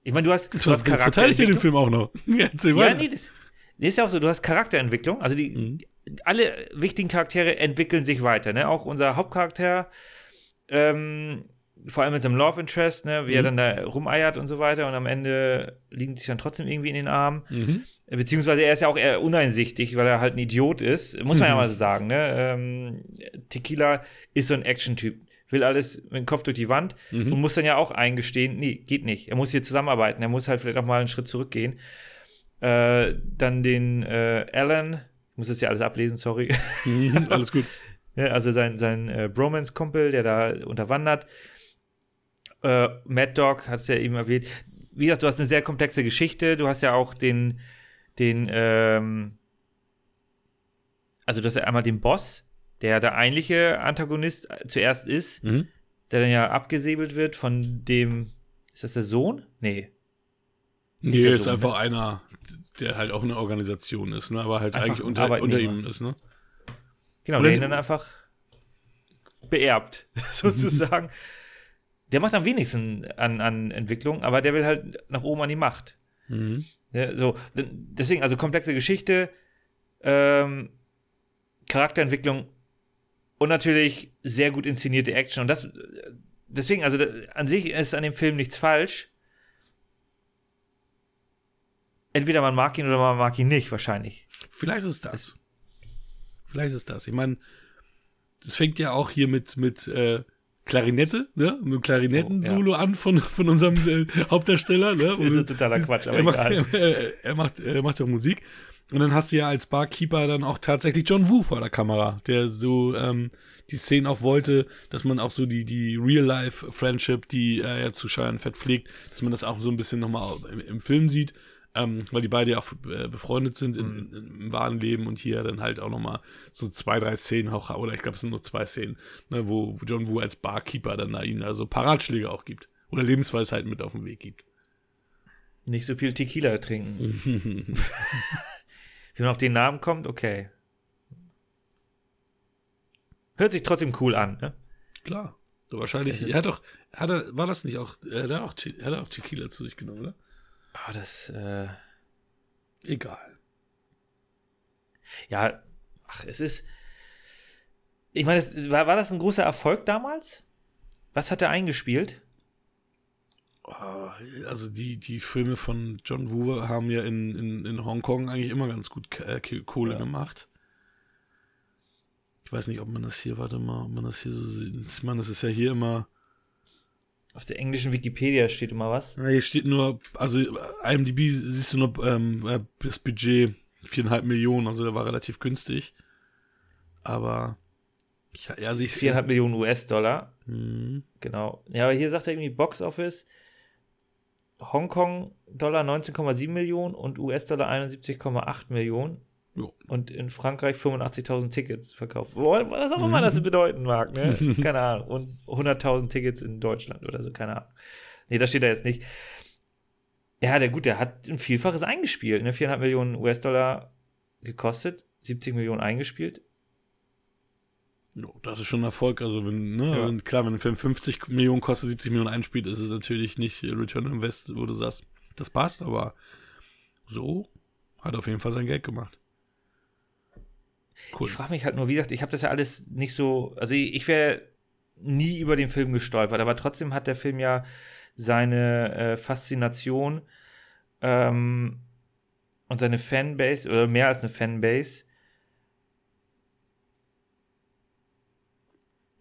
Ich meine, du hast, du hast Charakter. verteidige den Film auch noch. <laughs> ja, ja nee, das, das, ist ja auch so, du hast Charakterentwicklung, also die, mhm. alle wichtigen Charaktere entwickeln sich weiter, ne? Auch unser Hauptcharakter, ähm, vor allem mit seinem Love Interest, ne, wie mhm. er dann da rumeiert und so weiter und am Ende liegen sich dann trotzdem irgendwie in den Armen. Mhm. Beziehungsweise er ist ja auch eher uneinsichtig, weil er halt ein Idiot ist, muss man mhm. ja mal so sagen, ne? Ähm, Tequila ist so ein Action-Typ, will alles mit dem Kopf durch die Wand mhm. und muss dann ja auch eingestehen, nee, geht nicht. Er muss hier zusammenarbeiten, er muss halt vielleicht auch mal einen Schritt zurückgehen. Äh, dann den äh, Alan, ich muss das ja alles ablesen, sorry. Mhm, <laughs> alles gut. ja, also sein, sein äh, Bromance-Kumpel, der da unterwandert äh, Mad Dog, hast du ja eben erwähnt. Wie gesagt, du hast eine sehr komplexe Geschichte. Du hast ja auch den, den, ähm, also du hast ja einmal den Boss, der der eigentliche Antagonist zuerst ist, mhm. der dann ja abgesäbelt wird von dem, ist das der Sohn? Nee. Ist nee, ist Sohn, einfach ne? einer, der halt auch eine Organisation ist, ne? aber halt einfach eigentlich unter, unter ihm ist, ne? Genau, Oder der ihn dann einfach beerbt, <laughs> sozusagen der macht am wenigsten an, an Entwicklung, aber der will halt nach oben an die Macht. Mhm. Ja, so, deswegen, also komplexe Geschichte, ähm, Charakterentwicklung und natürlich sehr gut inszenierte Action. Und das, deswegen, also an sich ist an dem Film nichts falsch. Entweder man mag ihn oder man mag ihn nicht, wahrscheinlich. Vielleicht ist das. Vielleicht ist das. Ich meine, das fängt ja auch hier mit, mit äh, Klarinette, ne? Mit dem Klarinetten-Solo oh, ja. an von, von unserem äh, Hauptdarsteller, ne? <laughs> Das ist totaler Quatsch, aber er macht, <laughs> er, er, macht, er macht auch Musik. Und dann hast du ja als Barkeeper dann auch tatsächlich John Woo vor der Kamera, der so ähm, die Szenen auch wollte, dass man auch so die, die Real-Life-Friendship, die er ja zu Cheyenne Fett pflegt, dass man das auch so ein bisschen nochmal im, im Film sieht ähm, weil die beide ja auch äh, befreundet sind in, in, im wahren Leben und hier dann halt auch nochmal so zwei, drei Szenen auch, oder ich glaube, es sind nur zwei Szenen, ne, wo, wo John Woo als Barkeeper dann da ihnen also Paratschläge auch gibt oder Lebensweisheiten mit auf den Weg gibt. Nicht so viel Tequila trinken. <laughs> Wie man auf den Namen kommt, okay. Hört sich trotzdem cool an, ne? Klar. So wahrscheinlich. Er hat doch, hat er, war das nicht auch, er hat auch, hat er auch Tequila zu sich genommen, oder? Ah, das, äh, egal. Ja, ach, es ist. Ich meine, war, war das ein großer Erfolg damals? Was hat er eingespielt? Oh, also die, die Filme von John Woo haben ja in, in, in Hongkong eigentlich immer ganz gut äh, Kohle ja. gemacht. Ich weiß nicht, ob man das hier, warte mal, ob man das hier so sieht. Ich meine, das ist ja hier immer auf der englischen Wikipedia steht immer was. Ja, hier steht nur, also IMDb siehst du nur ähm, äh, das Budget viereinhalb Millionen, also der war relativ günstig. Aber ich, also ich, viereinhalb Millionen US-Dollar. Mhm. Genau. Ja, aber hier sagt er irgendwie Box Office Hongkong Dollar 19,7 Millionen und US-Dollar 71,8 Millionen. Jo. Und in Frankreich 85.000 Tickets verkauft. Was auch immer das bedeuten mag, ne? <laughs> Keine Ahnung. Und 100.000 Tickets in Deutschland oder so, keine Ahnung. Nee, das steht da jetzt nicht. Ja, der gut, der hat ein Vielfaches eingespielt, ne? 4,5 Millionen US-Dollar gekostet, 70 Millionen eingespielt. Jo, das ist schon ein Erfolg. Also, wenn, ne, ja. wenn, klar, wenn ein Film 50 Millionen kostet, 70 Millionen einspielt, ist es natürlich nicht Return on Invest, wo du sagst, das passt, aber so hat auf jeden Fall sein Geld gemacht. Cool. Ich frage mich halt nur, wie gesagt, ich habe das ja alles nicht so, also ich, ich wäre nie über den Film gestolpert, aber trotzdem hat der Film ja seine äh, Faszination ähm, und seine Fanbase, oder mehr als eine Fanbase.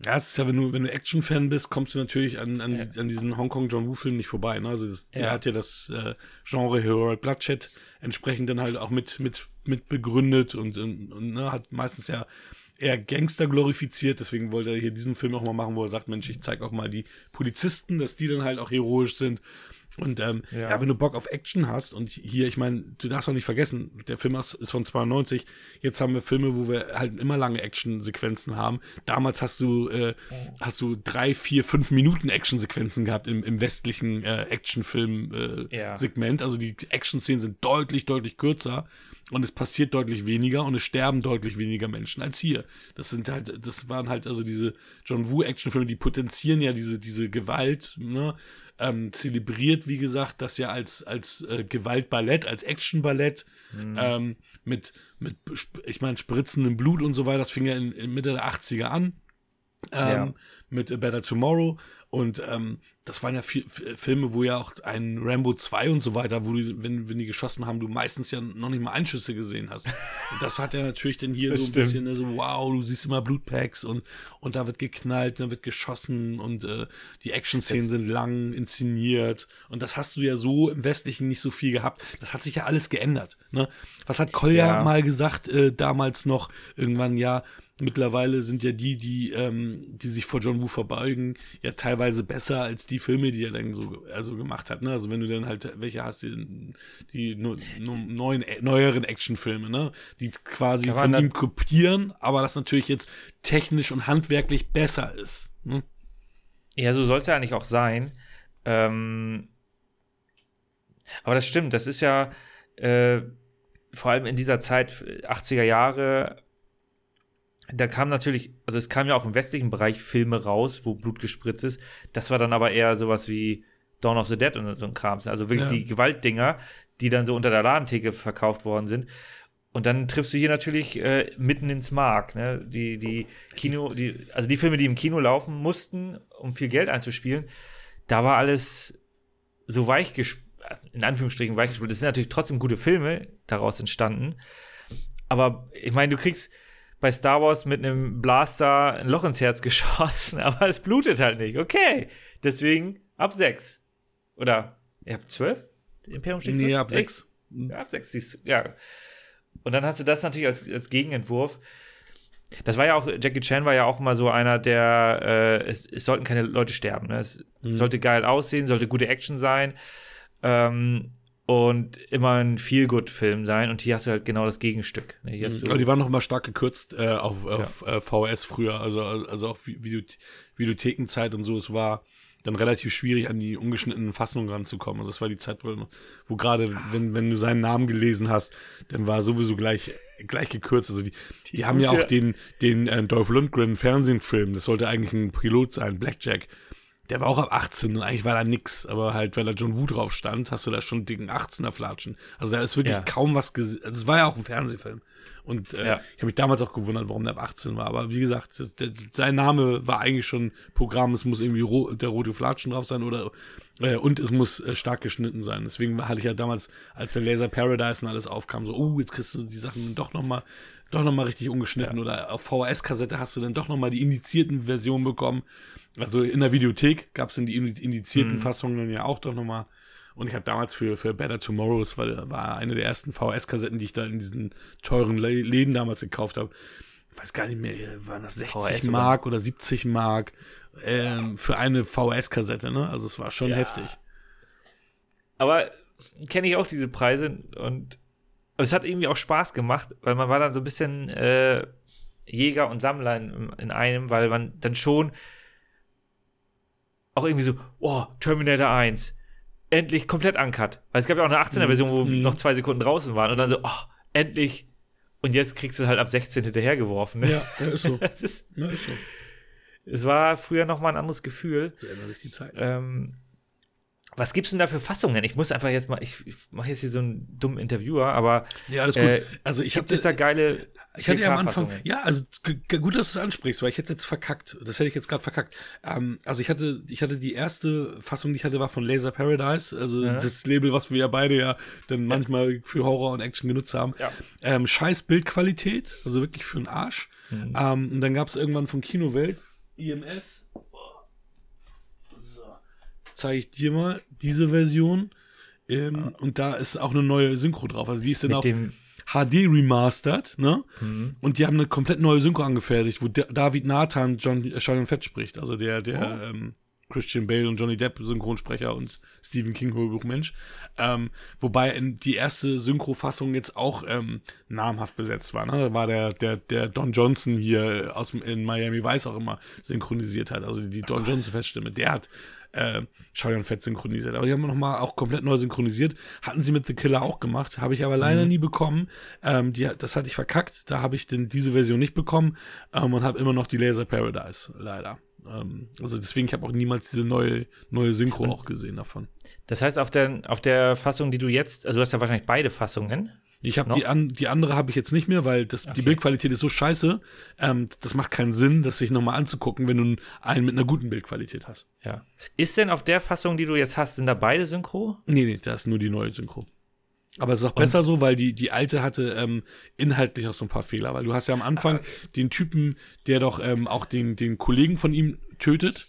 Ja, es ist ja, wenn du, wenn du Action-Fan bist, kommst du natürlich an, an, Ja. an diesen Hongkong John Woo-Film nicht vorbei. Ne? Also das, der Ja. hat ja das äh, Genre Heroic Bloodshed entsprechend dann halt auch mit, mit, mit begründet und, und, und ne, hat meistens ja eher Gangster glorifiziert. Deswegen wollte er hier diesen Film auch mal machen, wo er sagt, Mensch, ich zeige auch mal die Polizisten, dass die dann halt auch heroisch sind. Und ähm, ja. Ja. wenn du Bock auf Action hast und hier, ich meine, du darfst auch nicht vergessen, der Film ist von 92, jetzt haben wir Filme, wo wir halt immer lange Actionsequenzen haben. Damals hast du, äh, hast du drei, vier, fünf Minuten Actionsequenzen gehabt im, im westlichen äh, Actionfilm-Segment. Äh, Ja. Segment. also die Action-Szenen sind deutlich, deutlich kürzer und es passiert deutlich weniger und es sterben deutlich weniger Menschen als hier. Das sind halt, das waren halt also diese John Woo Actionfilme, die potenzieren ja diese, diese Gewalt, ne? Ähm, zelebriert, wie gesagt, das ja als, als äh, Gewaltballett, als Actionballett ähm, mit, mit, ich meine, spritzendem Blut und so weiter. Das fing ja in, in Mitte der 80er an ähm, Ja. mit A Better Tomorrow. Und ähm, das waren ja viel, F- Filme, wo ja auch ein Rambo 2 und so weiter, wo du, wenn, wenn die geschossen haben, du meistens ja noch nicht mal Einschüsse gesehen hast. <laughs> Und das hat ja natürlich dann hier Das so ein stimmt. bisschen ne, so, wow, du siehst immer Blutpacks und, und da wird geknallt, da wird geschossen und äh, die Action-Szenen sind lang inszeniert. Und das hast du ja so im Westlichen nicht so viel gehabt. Das hat sich ja alles geändert. Ne? Was hat Kolja Ja. mal gesagt, äh, damals noch, irgendwann, ja, mittlerweile sind ja die, die, ähm, die sich vor John Woo verbeugen, ja teilweise besser als die Filme, die er dann so also gemacht hat. Ne? Also wenn du dann halt welche hast, die, die no, no, neuen, äh, neueren Actionfilme, ne? die quasi von ihm kopieren, aber das natürlich jetzt technisch und handwerklich besser ist. Ne? Ja, so soll es ja eigentlich auch sein. Ähm, aber das stimmt, das ist ja äh, vor allem in dieser Zeit, 80er Jahre, da kam natürlich, also es kam ja auch im westlichen Bereich Filme raus, wo Blut gespritzt ist. Das war dann aber eher sowas wie Dawn of the Dead und so ein Kram. Also wirklich Ja. die Gewaltdinger, die dann so unter der Ladentheke verkauft worden sind. Und dann triffst du hier natürlich äh, mitten ins Mark, ne? Die, die Kino, die, also die Filme, die im Kino laufen mussten, um viel Geld einzuspielen, da war alles so weich in Anführungsstrichen weich gespielt. Das sind natürlich trotzdem gute Filme daraus entstanden. Aber ich meine, du kriegst bei Star Wars mit einem Blaster ein Loch ins Herz <laughs> geschossen, aber es blutet halt nicht. Okay. Deswegen ab sechs. Oder, ihr habt zwölf? Imperium schlägt Nee, ab Echt? sechs. Ja, ab sechs siehst du, ja. Und dann hast du das natürlich als, als Gegenentwurf. Das war ja auch, Jackie Chan war ja auch immer so einer, der, äh, es, es sollten keine Leute sterben. Ne? Es sollte geil aussehen, sollte gute Action sein ähm, und immer ein Feel-Good-Film sein. Und hier hast du halt genau das Gegenstück. Ne? Hier Aber die waren noch mal stark gekürzt äh, auf, auf äh, VS früher, also, also auch Videoth Videothekenzeit und so. Es war dann relativ schwierig, an die ungeschnittenen Fassungen ranzukommen. Also das war die Zeit, wo, wo gerade, wenn, wenn du seinen Namen gelesen hast, dann war sowieso gleich, gleich gekürzt. Also die, die, haben ja auch den, den äh, Dolph Lundgren Fernsehfilm, das sollte eigentlich ein Pilot sein, Blackjack. Der war auch ab 18 und eigentlich war da nix, aber halt, weil da John Woo drauf stand, hast du da schon dicken 18er Flatschen. Also da ist wirklich Ja. kaum was gesehen. Also es war ja auch ein Fernsehfilm. Und äh, Ja. ich habe mich damals auch gewundert, warum der ab 18 war. Aber wie gesagt, das, das, sein Name war eigentlich schon Programm. Es muss irgendwie ro der rote Flatschen drauf sein oder äh, und es muss äh, stark geschnitten sein. Deswegen hatte ich ja damals, als der Laser Paradise und alles aufkam, so, oh, jetzt kriegst du die Sachen doch noch mal, doch noch mal richtig ungeschnitten. Oder auf VHS-Kassette hast du dann doch noch mal die indizierten Versionen bekommen. Also in der Videothek gab es dann die indi- indizierten Fassungen dann ja auch doch noch mal. Und ich habe damals für, für Better Tomorrow, das war, war eine der ersten VHS-Kassetten, die ich da in diesen teuren Lä- Läden damals gekauft habe. Ich weiß gar nicht mehr, waren das 60 VHS oder? Mark oder 70 Mark ähm, für eine VHS-Kassette, ne? Also es war schon Ja. heftig. aber kenne ich auch diese Preise und es hat irgendwie auch Spaß gemacht, weil man war dann so ein bisschen äh, Jäger und Sammler in, in einem, weil man dann schon auch irgendwie so, oh, Terminator 1, endlich komplett uncut. Weil es gab ja auch eine 18er-Version, wo Mhm. noch zwei Sekunden draußen waren und dann so, oh, endlich. Und jetzt kriegst du halt ab 16 hinterhergeworfen. Ne? Ja, ja, ist so. <laughs> Das ist, ja, ist so. es war früher noch mal ein anderes Gefühl. So ändert sich die Zeit. Ähm, was gibt's denn da für Fassungen? Ich muss einfach jetzt mal, ich, ich mache jetzt hier so einen dummen Interviewer, aber Ja, alles gut. äh, also ich gibt habe es da geile Ich hatte ja am Anfang, 4K-Fassungen? ja, also gut, dass du es ansprichst, weil ich hätte jetzt verkackt. Das hätte ich jetzt gerade verkackt. Ähm, also ich hatte, ich hatte die erste Fassung, die ich hatte, war von Laser Paradise, also Ja. das Label, was wir ja beide ja dann manchmal für Horror und Action genutzt haben. Ja. Ähm, scheiß Bildqualität, also wirklich für den Arsch. Mhm. Ähm, und dann gab es irgendwann von Kinowelt IMS. Zeige ich dir mal diese Version. Ähm, und da ist auch eine neue Synchro drauf. Also die ist dann Mit auch dem, HD remastered, ne? Mhm. Und die haben eine komplett neue Synchro angefertigt, wo Da- David Nathan John äh, Sheldon Fett spricht. Also der, der Oh. ähm, Christian Bale und Johnny Depp Synchronsprecher und Stephen King Hörbuchmensch. Ähm, wobei die erste Synchrofassung jetzt auch ähm, namhaft besetzt war. Ne? Da war der, der, der Don Johnson hier aus dem, in Miami Vice auch immer synchronisiert hat. Also die Don Johnson Feststimme. Der hat äh, Fett synchronisiert. Aber die haben nochmal auch komplett neu synchronisiert. Hatten sie mit The Killer auch gemacht. Habe ich aber leider nie bekommen. Ähm, die, das hatte ich verkackt. Da habe ich denn diese Version nicht bekommen ähm, und habe immer noch die Laser Paradise. Leider. Ähm, also deswegen, ich habe auch niemals diese neue, neue Synchro auch gesehen davon. das heißt, auf der, auf der Fassung, die du jetzt, also du hast ja wahrscheinlich beide Fassungen. Ich habe die, an, die andere habe ich jetzt nicht mehr, weil das, die Okay. Bildqualität ist so scheiße. Ähm, das macht keinen Sinn, das sich nochmal anzugucken, wenn du einen mit einer guten Bildqualität hast. Ja. Ist denn auf der Fassung, die du jetzt hast, sind da beide Synchro? Nee, nee, da ist nur die neue Synchro. Aber es ist auch besser so, weil die, die alte hatte ähm, inhaltlich auch so ein paar Fehler. Weil du hast ja am Anfang den Typen, der doch ähm, auch den, den Kollegen von ihm tötet,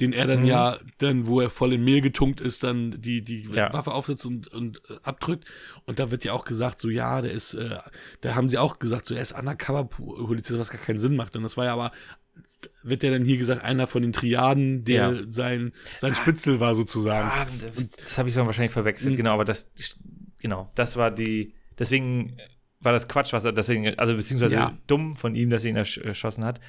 den er dann Mhm. ja, dann, wo er voll in Mehl getunkt ist, dann die, die Ja. Waffe aufsetzt und, und äh, abdrückt. Und da wird ja auch gesagt, so ja, der ist, äh, da haben sie auch gesagt, so er ist Undercover-Polizist, was gar keinen Sinn macht. Und das war ja aber, wird ja dann hier gesagt, einer von den Triaden, der Ja. sein, sein Spitzel war sozusagen. Ah, das, das habe ich dann wahrscheinlich verwechselt, Mhm. genau, aber das, genau, das war die, deswegen war das Quatsch, was er, deswegen, also beziehungsweise Ja. dumm von ihm, dass er ihn ersch- erschossen hat.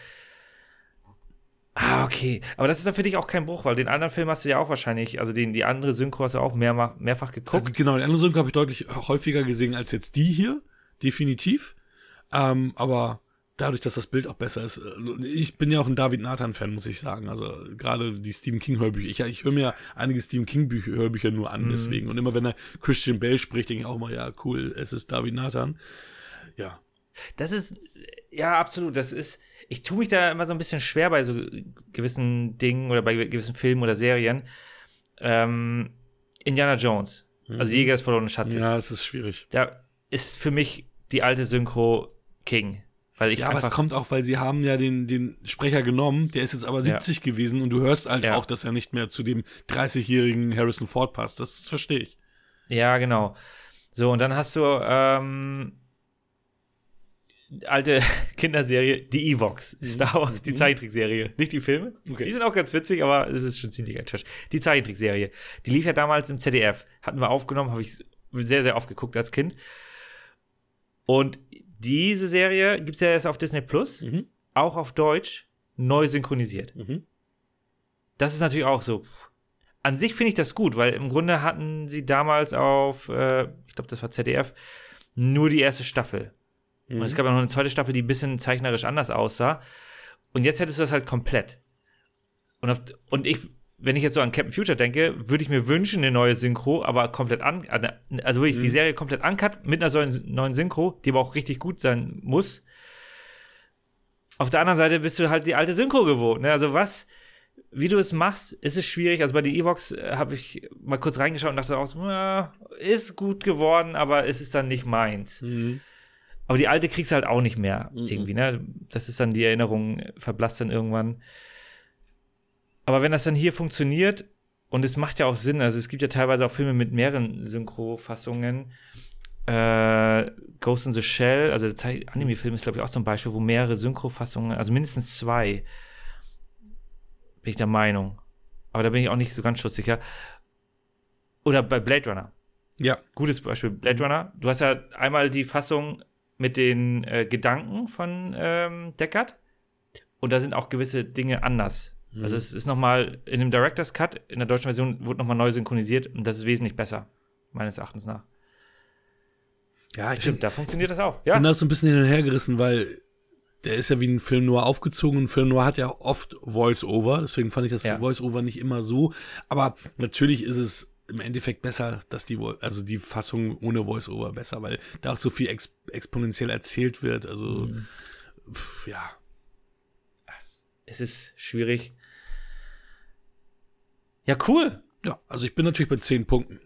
Ah, okay. Aber das ist dann für dich auch kein Bruch, weil den anderen Film hast du ja auch wahrscheinlich, also den, die andere Synchro hast du auch mehrmach, mehrfach geguckt. Also genau, die andere Synchro habe ich deutlich häufiger gesehen als jetzt die hier, definitiv. Ähm, aber dadurch, dass das Bild auch besser ist, äh, ich bin ja auch ein David Nathan-Fan, muss ich sagen. Also gerade die Stephen King-Hörbücher. Ich, ich höre mir einige Stephen King-Hörbücher nur an, deswegen. Und immer wenn er Christian Bale spricht, denke ich auch mal, ja, cool, es ist David Nathan. Ja. Das ist, ja, absolut. Das ist, ich tue mich da immer so ein bisschen schwer bei so gewissen Dingen oder bei gewissen Filmen oder Serien. Ähm, Indiana Jones, also Jäger des verlorenen Schatzes. Mhm. Ja, es ist schwierig. Da ist für mich die alte Synchro King. Weil ich Ja, aber es kommt auch, weil sie haben ja den, den Sprecher genommen, der ist jetzt aber 70 gewesen und du hörst halt Ja. auch, dass er nicht mehr zu dem 30-jährigen Harrison Ford passt. Das verstehe ich. Ja, genau. So, und dann hast du ähm, alte <laughs> Kinderserie, die Evox. Star Wars, die Zeichentrickserie. Nicht die Filme. Mhm. Okay. Die sind auch ganz witzig, aber es ist schon ziemlich Trash. Die Zeichentrickserie. Die lief ja damals im ZDF. Hatten wir aufgenommen, habe ich sehr, sehr oft geguckt als Kind. Und diese Serie gibt es ja erst auf Disney Plus, Mhm. auch auf Deutsch, neu synchronisiert. Mhm. Das ist natürlich auch so. An sich finde ich das gut, weil im Grunde hatten sie damals auf, äh, ich glaube, das war ZDF, nur die erste Staffel. Und es gab ja noch eine zweite Staffel, die ein bisschen zeichnerisch anders aussah. Und jetzt hättest du das halt komplett. Und, auf, und ich, wenn ich jetzt so an Captain Future denke, würde ich mir wünschen, eine neue Synchro, aber komplett an, also wirklich die Serie komplett uncut mit einer neuen- neuen Synchro, die aber auch richtig gut sein muss. Auf der anderen Seite bist du halt die alte Synchro gewohnt. Ne? Also was, wie du es machst, ist es schwierig. Also bei der Evox äh, habe ich mal kurz reingeschaut und dachte auch, so, ist gut geworden, aber es ist dann nicht meins. Mhm. Aber die alte kriegst du halt auch nicht mehr irgendwie, ne? Das ist dann die Erinnerung, verblasst dann irgendwann. Aber wenn das dann hier funktioniert, und es macht ja auch Sinn, also es gibt ja teilweise auch Filme mit mehreren Synchrofassungen. Äh, Ghost in the Shell, also der Anime-Film ist, glaube ich, auch so ein Beispiel, wo mehrere Synchrofassungen, also mindestens zwei, bin ich der Meinung. Aber da bin ich auch nicht so ganz schutzsicher. Oder bei Blade Runner Ja. gutes Beispiel, Blade Runner. Du hast ja einmal die Fassung mit den äh, Gedanken von ähm, Deckard und da sind auch gewisse Dinge anders. Also es ist nochmal in dem Director's Cut, in der deutschen Version, wurde nochmal neu synchronisiert und das ist wesentlich besser, meines Erachtens nach. Ja, ich Stimmt, da funktioniert das auch. bin Ja, da so ein bisschen hin und her gerissen, weil der ist ja wie ein Film Noir aufgezogen und Film Noir hat ja oft Voice-Over, deswegen fand ich das Ja. Voice-Over nicht immer so. Aber natürlich ist es im Endeffekt besser, dass die, also die Fassung ohne Voice-Over besser, weil da auch so viel ex exponentiell erzählt wird. Also, pf, ja. es ist schwierig. Ja, cool. Ja, also ich bin natürlich bei 10 Punkten.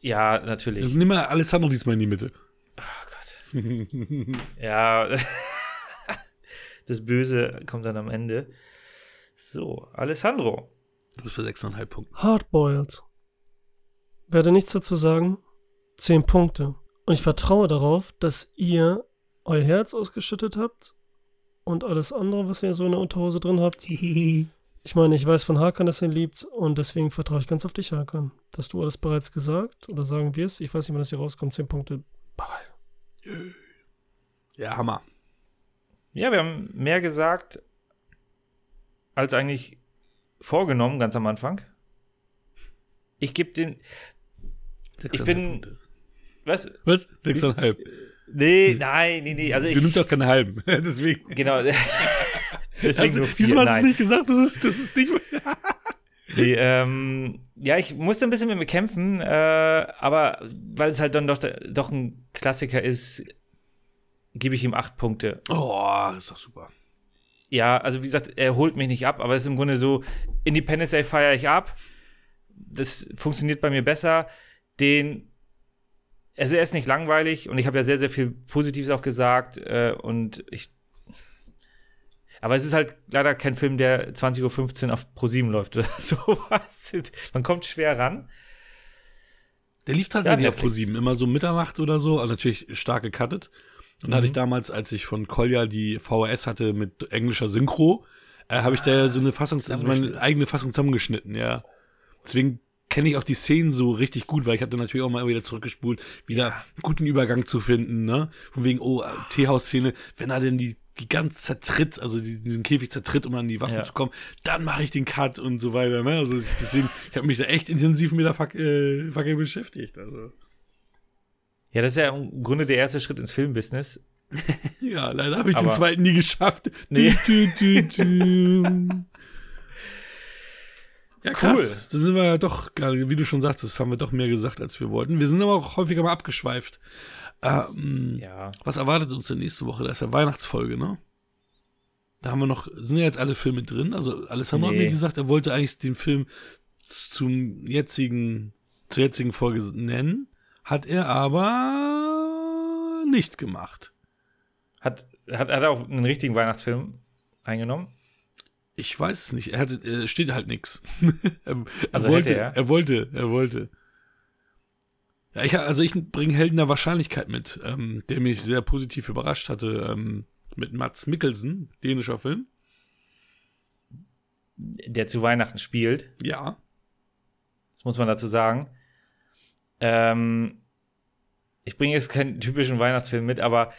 Ja, natürlich. Nimm mal Alessandro diesmal in die Mitte. Oh Gott. <laughs> ja, <laughs> das Böse kommt dann am Ende. So, Alessandro. Du bist für 6,5 Punkte. Hardboiled. Werde nichts dazu sagen. Zehn Punkte. Und ich vertraue darauf, dass ihr euer Herz ausgeschüttet habt und alles andere, was ihr so in der Unterhose drin habt. <laughs> Ich meine, ich weiß von Hakan, dass er ihn liebt und deswegen vertraue ich ganz auf dich, Hakan. Dass du alles bereits gesagt oder sagen wirst. Ich weiß nicht, wann das hier rauskommt. Zehn Punkte. Bye. Ja, Hammer. Ja, wir haben mehr gesagt als eigentlich vorgenommen, ganz am Anfang. Ich gebe den. Ich 6,5 bin. Punkte. Was? Was? 6,5. Nee, nein, nee, nee. Also Du ich. nimmst auch keine halben. <laughs> Deswegen. Genau. <laughs> Deswegen Also, nur vier. diesmal hast du es nicht gesagt, das ist, das ist nicht. <laughs> Nee, ähm, ja, ich musste ein bisschen mit mir kämpfen, äh, aber weil es halt dann doch, doch ein Klassiker ist, gebe ich ihm acht Punkte. Oh, das ist doch super. Ja, also wie gesagt, er holt mich nicht ab, aber es ist im Grunde so, Independence Day feiere ich ab. Das funktioniert bei mir besser. Den, also er ist nicht langweilig und ich habe ja sehr, sehr viel Positives auch gesagt äh, und ich aber es ist halt leider kein Film, der 20.15 Uhr auf ProSieben läuft oder <laughs> sowas. Man kommt schwer ran. Der lief tatsächlich Ja, auf Netflix. Pro7, immer so Mitternacht oder so, also natürlich stark gecuttet. Und da hatte Mhm. ich damals, als ich von Kolja die VHS hatte mit englischer Synchro, äh, habe ich da so eine Fassung, also meine eigene Fassung zusammengeschnitten, ja. Deswegen kenne ich auch die Szenen so richtig gut, weil ich habe dann natürlich auch mal wieder zurückgespult, wieder Ja. einen guten Übergang zu finden, ne? Von wegen, oh, Teehaus-Szene, wenn er denn die, die ganz zertritt, also die, diesen Käfig zertritt, um an die Waffen Ja. zu kommen, dann mache ich den Cut und so weiter, ne? Also ich, deswegen, ich habe mich da echt intensiv mit der Fuck, äh, Fackel beschäftigt, also. Ja, das ist ja im Grunde der erste Schritt ins Filmbusiness. <laughs> Ja, leider habe ich den Aber- zweiten nie geschafft. Nee. Du, du, du, Ja, krass. Cool. Da sind wir ja doch, wie du schon sagtest, haben wir doch mehr gesagt, als wir wollten. Wir sind aber auch häufiger mal abgeschweift. Ähm, Ja. Was erwartet uns denn nächste Woche? Da ist ja Weihnachtsfolge, ne? Da haben wir noch, sind ja jetzt alle Filme drin. Also Alessandro hat Nee. mir gesagt, er wollte eigentlich den Film zum jetzigen, zur jetzigen Folge nennen. Hat er aber nicht gemacht. Hat, hat, hat er auch einen richtigen Weihnachtsfilm eingenommen? Ich weiß es nicht. Er hatte, äh, steht halt nix. <laughs> er, er Also wollte, er? er wollte, er wollte. Ja, ich, also ich bringe Helden der Wahrscheinlichkeit mit, ähm, der mich sehr positiv überrascht hatte, ähm, mit Mats Mikkelsen, dänischer Film. Der zu Weihnachten spielt. Ja. Das muss man dazu sagen. Ähm, ich bringe jetzt keinen typischen Weihnachtsfilm mit, aber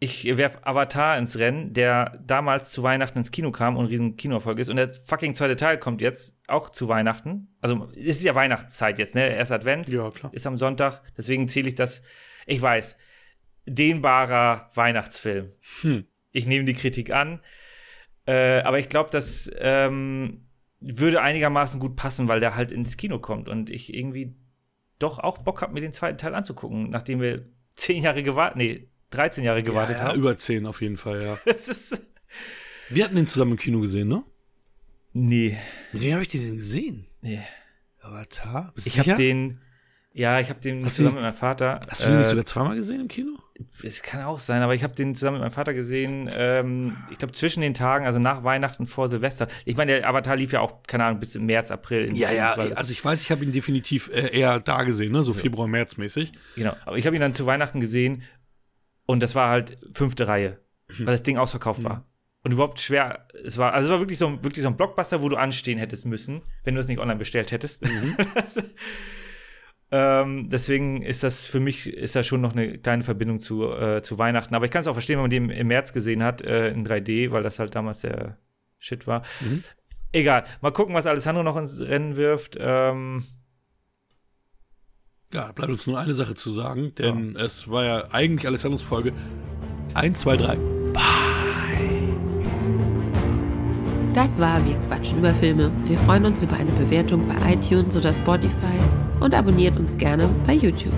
ich werfe Avatar ins Rennen, der damals zu Weihnachten ins Kino kam und ein riesen Kinoerfolg ist. Und der fucking zweite Teil kommt jetzt auch zu Weihnachten. Also es ist ja Weihnachtszeit jetzt, ne? Erst Advent Ja, klar. ist am Sonntag. Deswegen zähle ich das. Ich weiß, dehnbarer Weihnachtsfilm. Hm. Ich nehme die Kritik an. Äh, aber ich glaube, das ähm, würde einigermaßen gut passen, weil der halt ins Kino kommt und ich irgendwie doch auch Bock habe, mir den zweiten Teil anzugucken, nachdem wir zehn Jahre gewartet, nee, 13 Jahre gewartet ja, ja, haben. über 10 auf jeden Fall, ja. <laughs> Ist. Wir hatten den zusammen im Kino gesehen, ne? Nee, Mit wem habe ich den denn gesehen? nee. Avatar? Bist Ich habe den. Ja, ich habe den Hast zusammen den- mit meinem Vater. Hast du den nicht äh, sogar zweimal gesehen im Kino? Es kann auch sein, aber ich habe den zusammen mit meinem Vater gesehen, ähm, ich glaube zwischen den Tagen, also nach Weihnachten vor Silvester. Ich meine, der Avatar lief ja auch, keine Ahnung, bis im März, April. in Ja, ja, also ich weiß, ich habe ihn definitiv äh, eher da gesehen, ne? So Februar, März mäßig. Genau, aber ich habe ihn dann zu Weihnachten gesehen und das war halt fünfte Reihe, weil das Ding ausverkauft war. Und überhaupt schwer, es war, also es war wirklich so, ein- wirklich so ein Blockbuster, wo du anstehen hättest müssen, wenn du es nicht online bestellt hättest. <laughs> ähm, deswegen ist das für mich, ist da schon noch eine kleine Verbindung zu, äh, zu Weihnachten. Aber ich kann es auch verstehen, wenn man den im März gesehen hat, äh, in 3D, weil das halt damals der Shit war. Mhm. Egal, mal gucken, was Alessandro noch ins Rennen wirft. Ähm, Ja, da bleibt uns nur eine Sache zu sagen, denn es war ja eigentlich Alessandros Folge 1, 2, 3. Das war Wir quatschen über Filme. Wir freuen uns über eine Bewertung bei iTunes oder Spotify und abonniert uns gerne bei YouTube.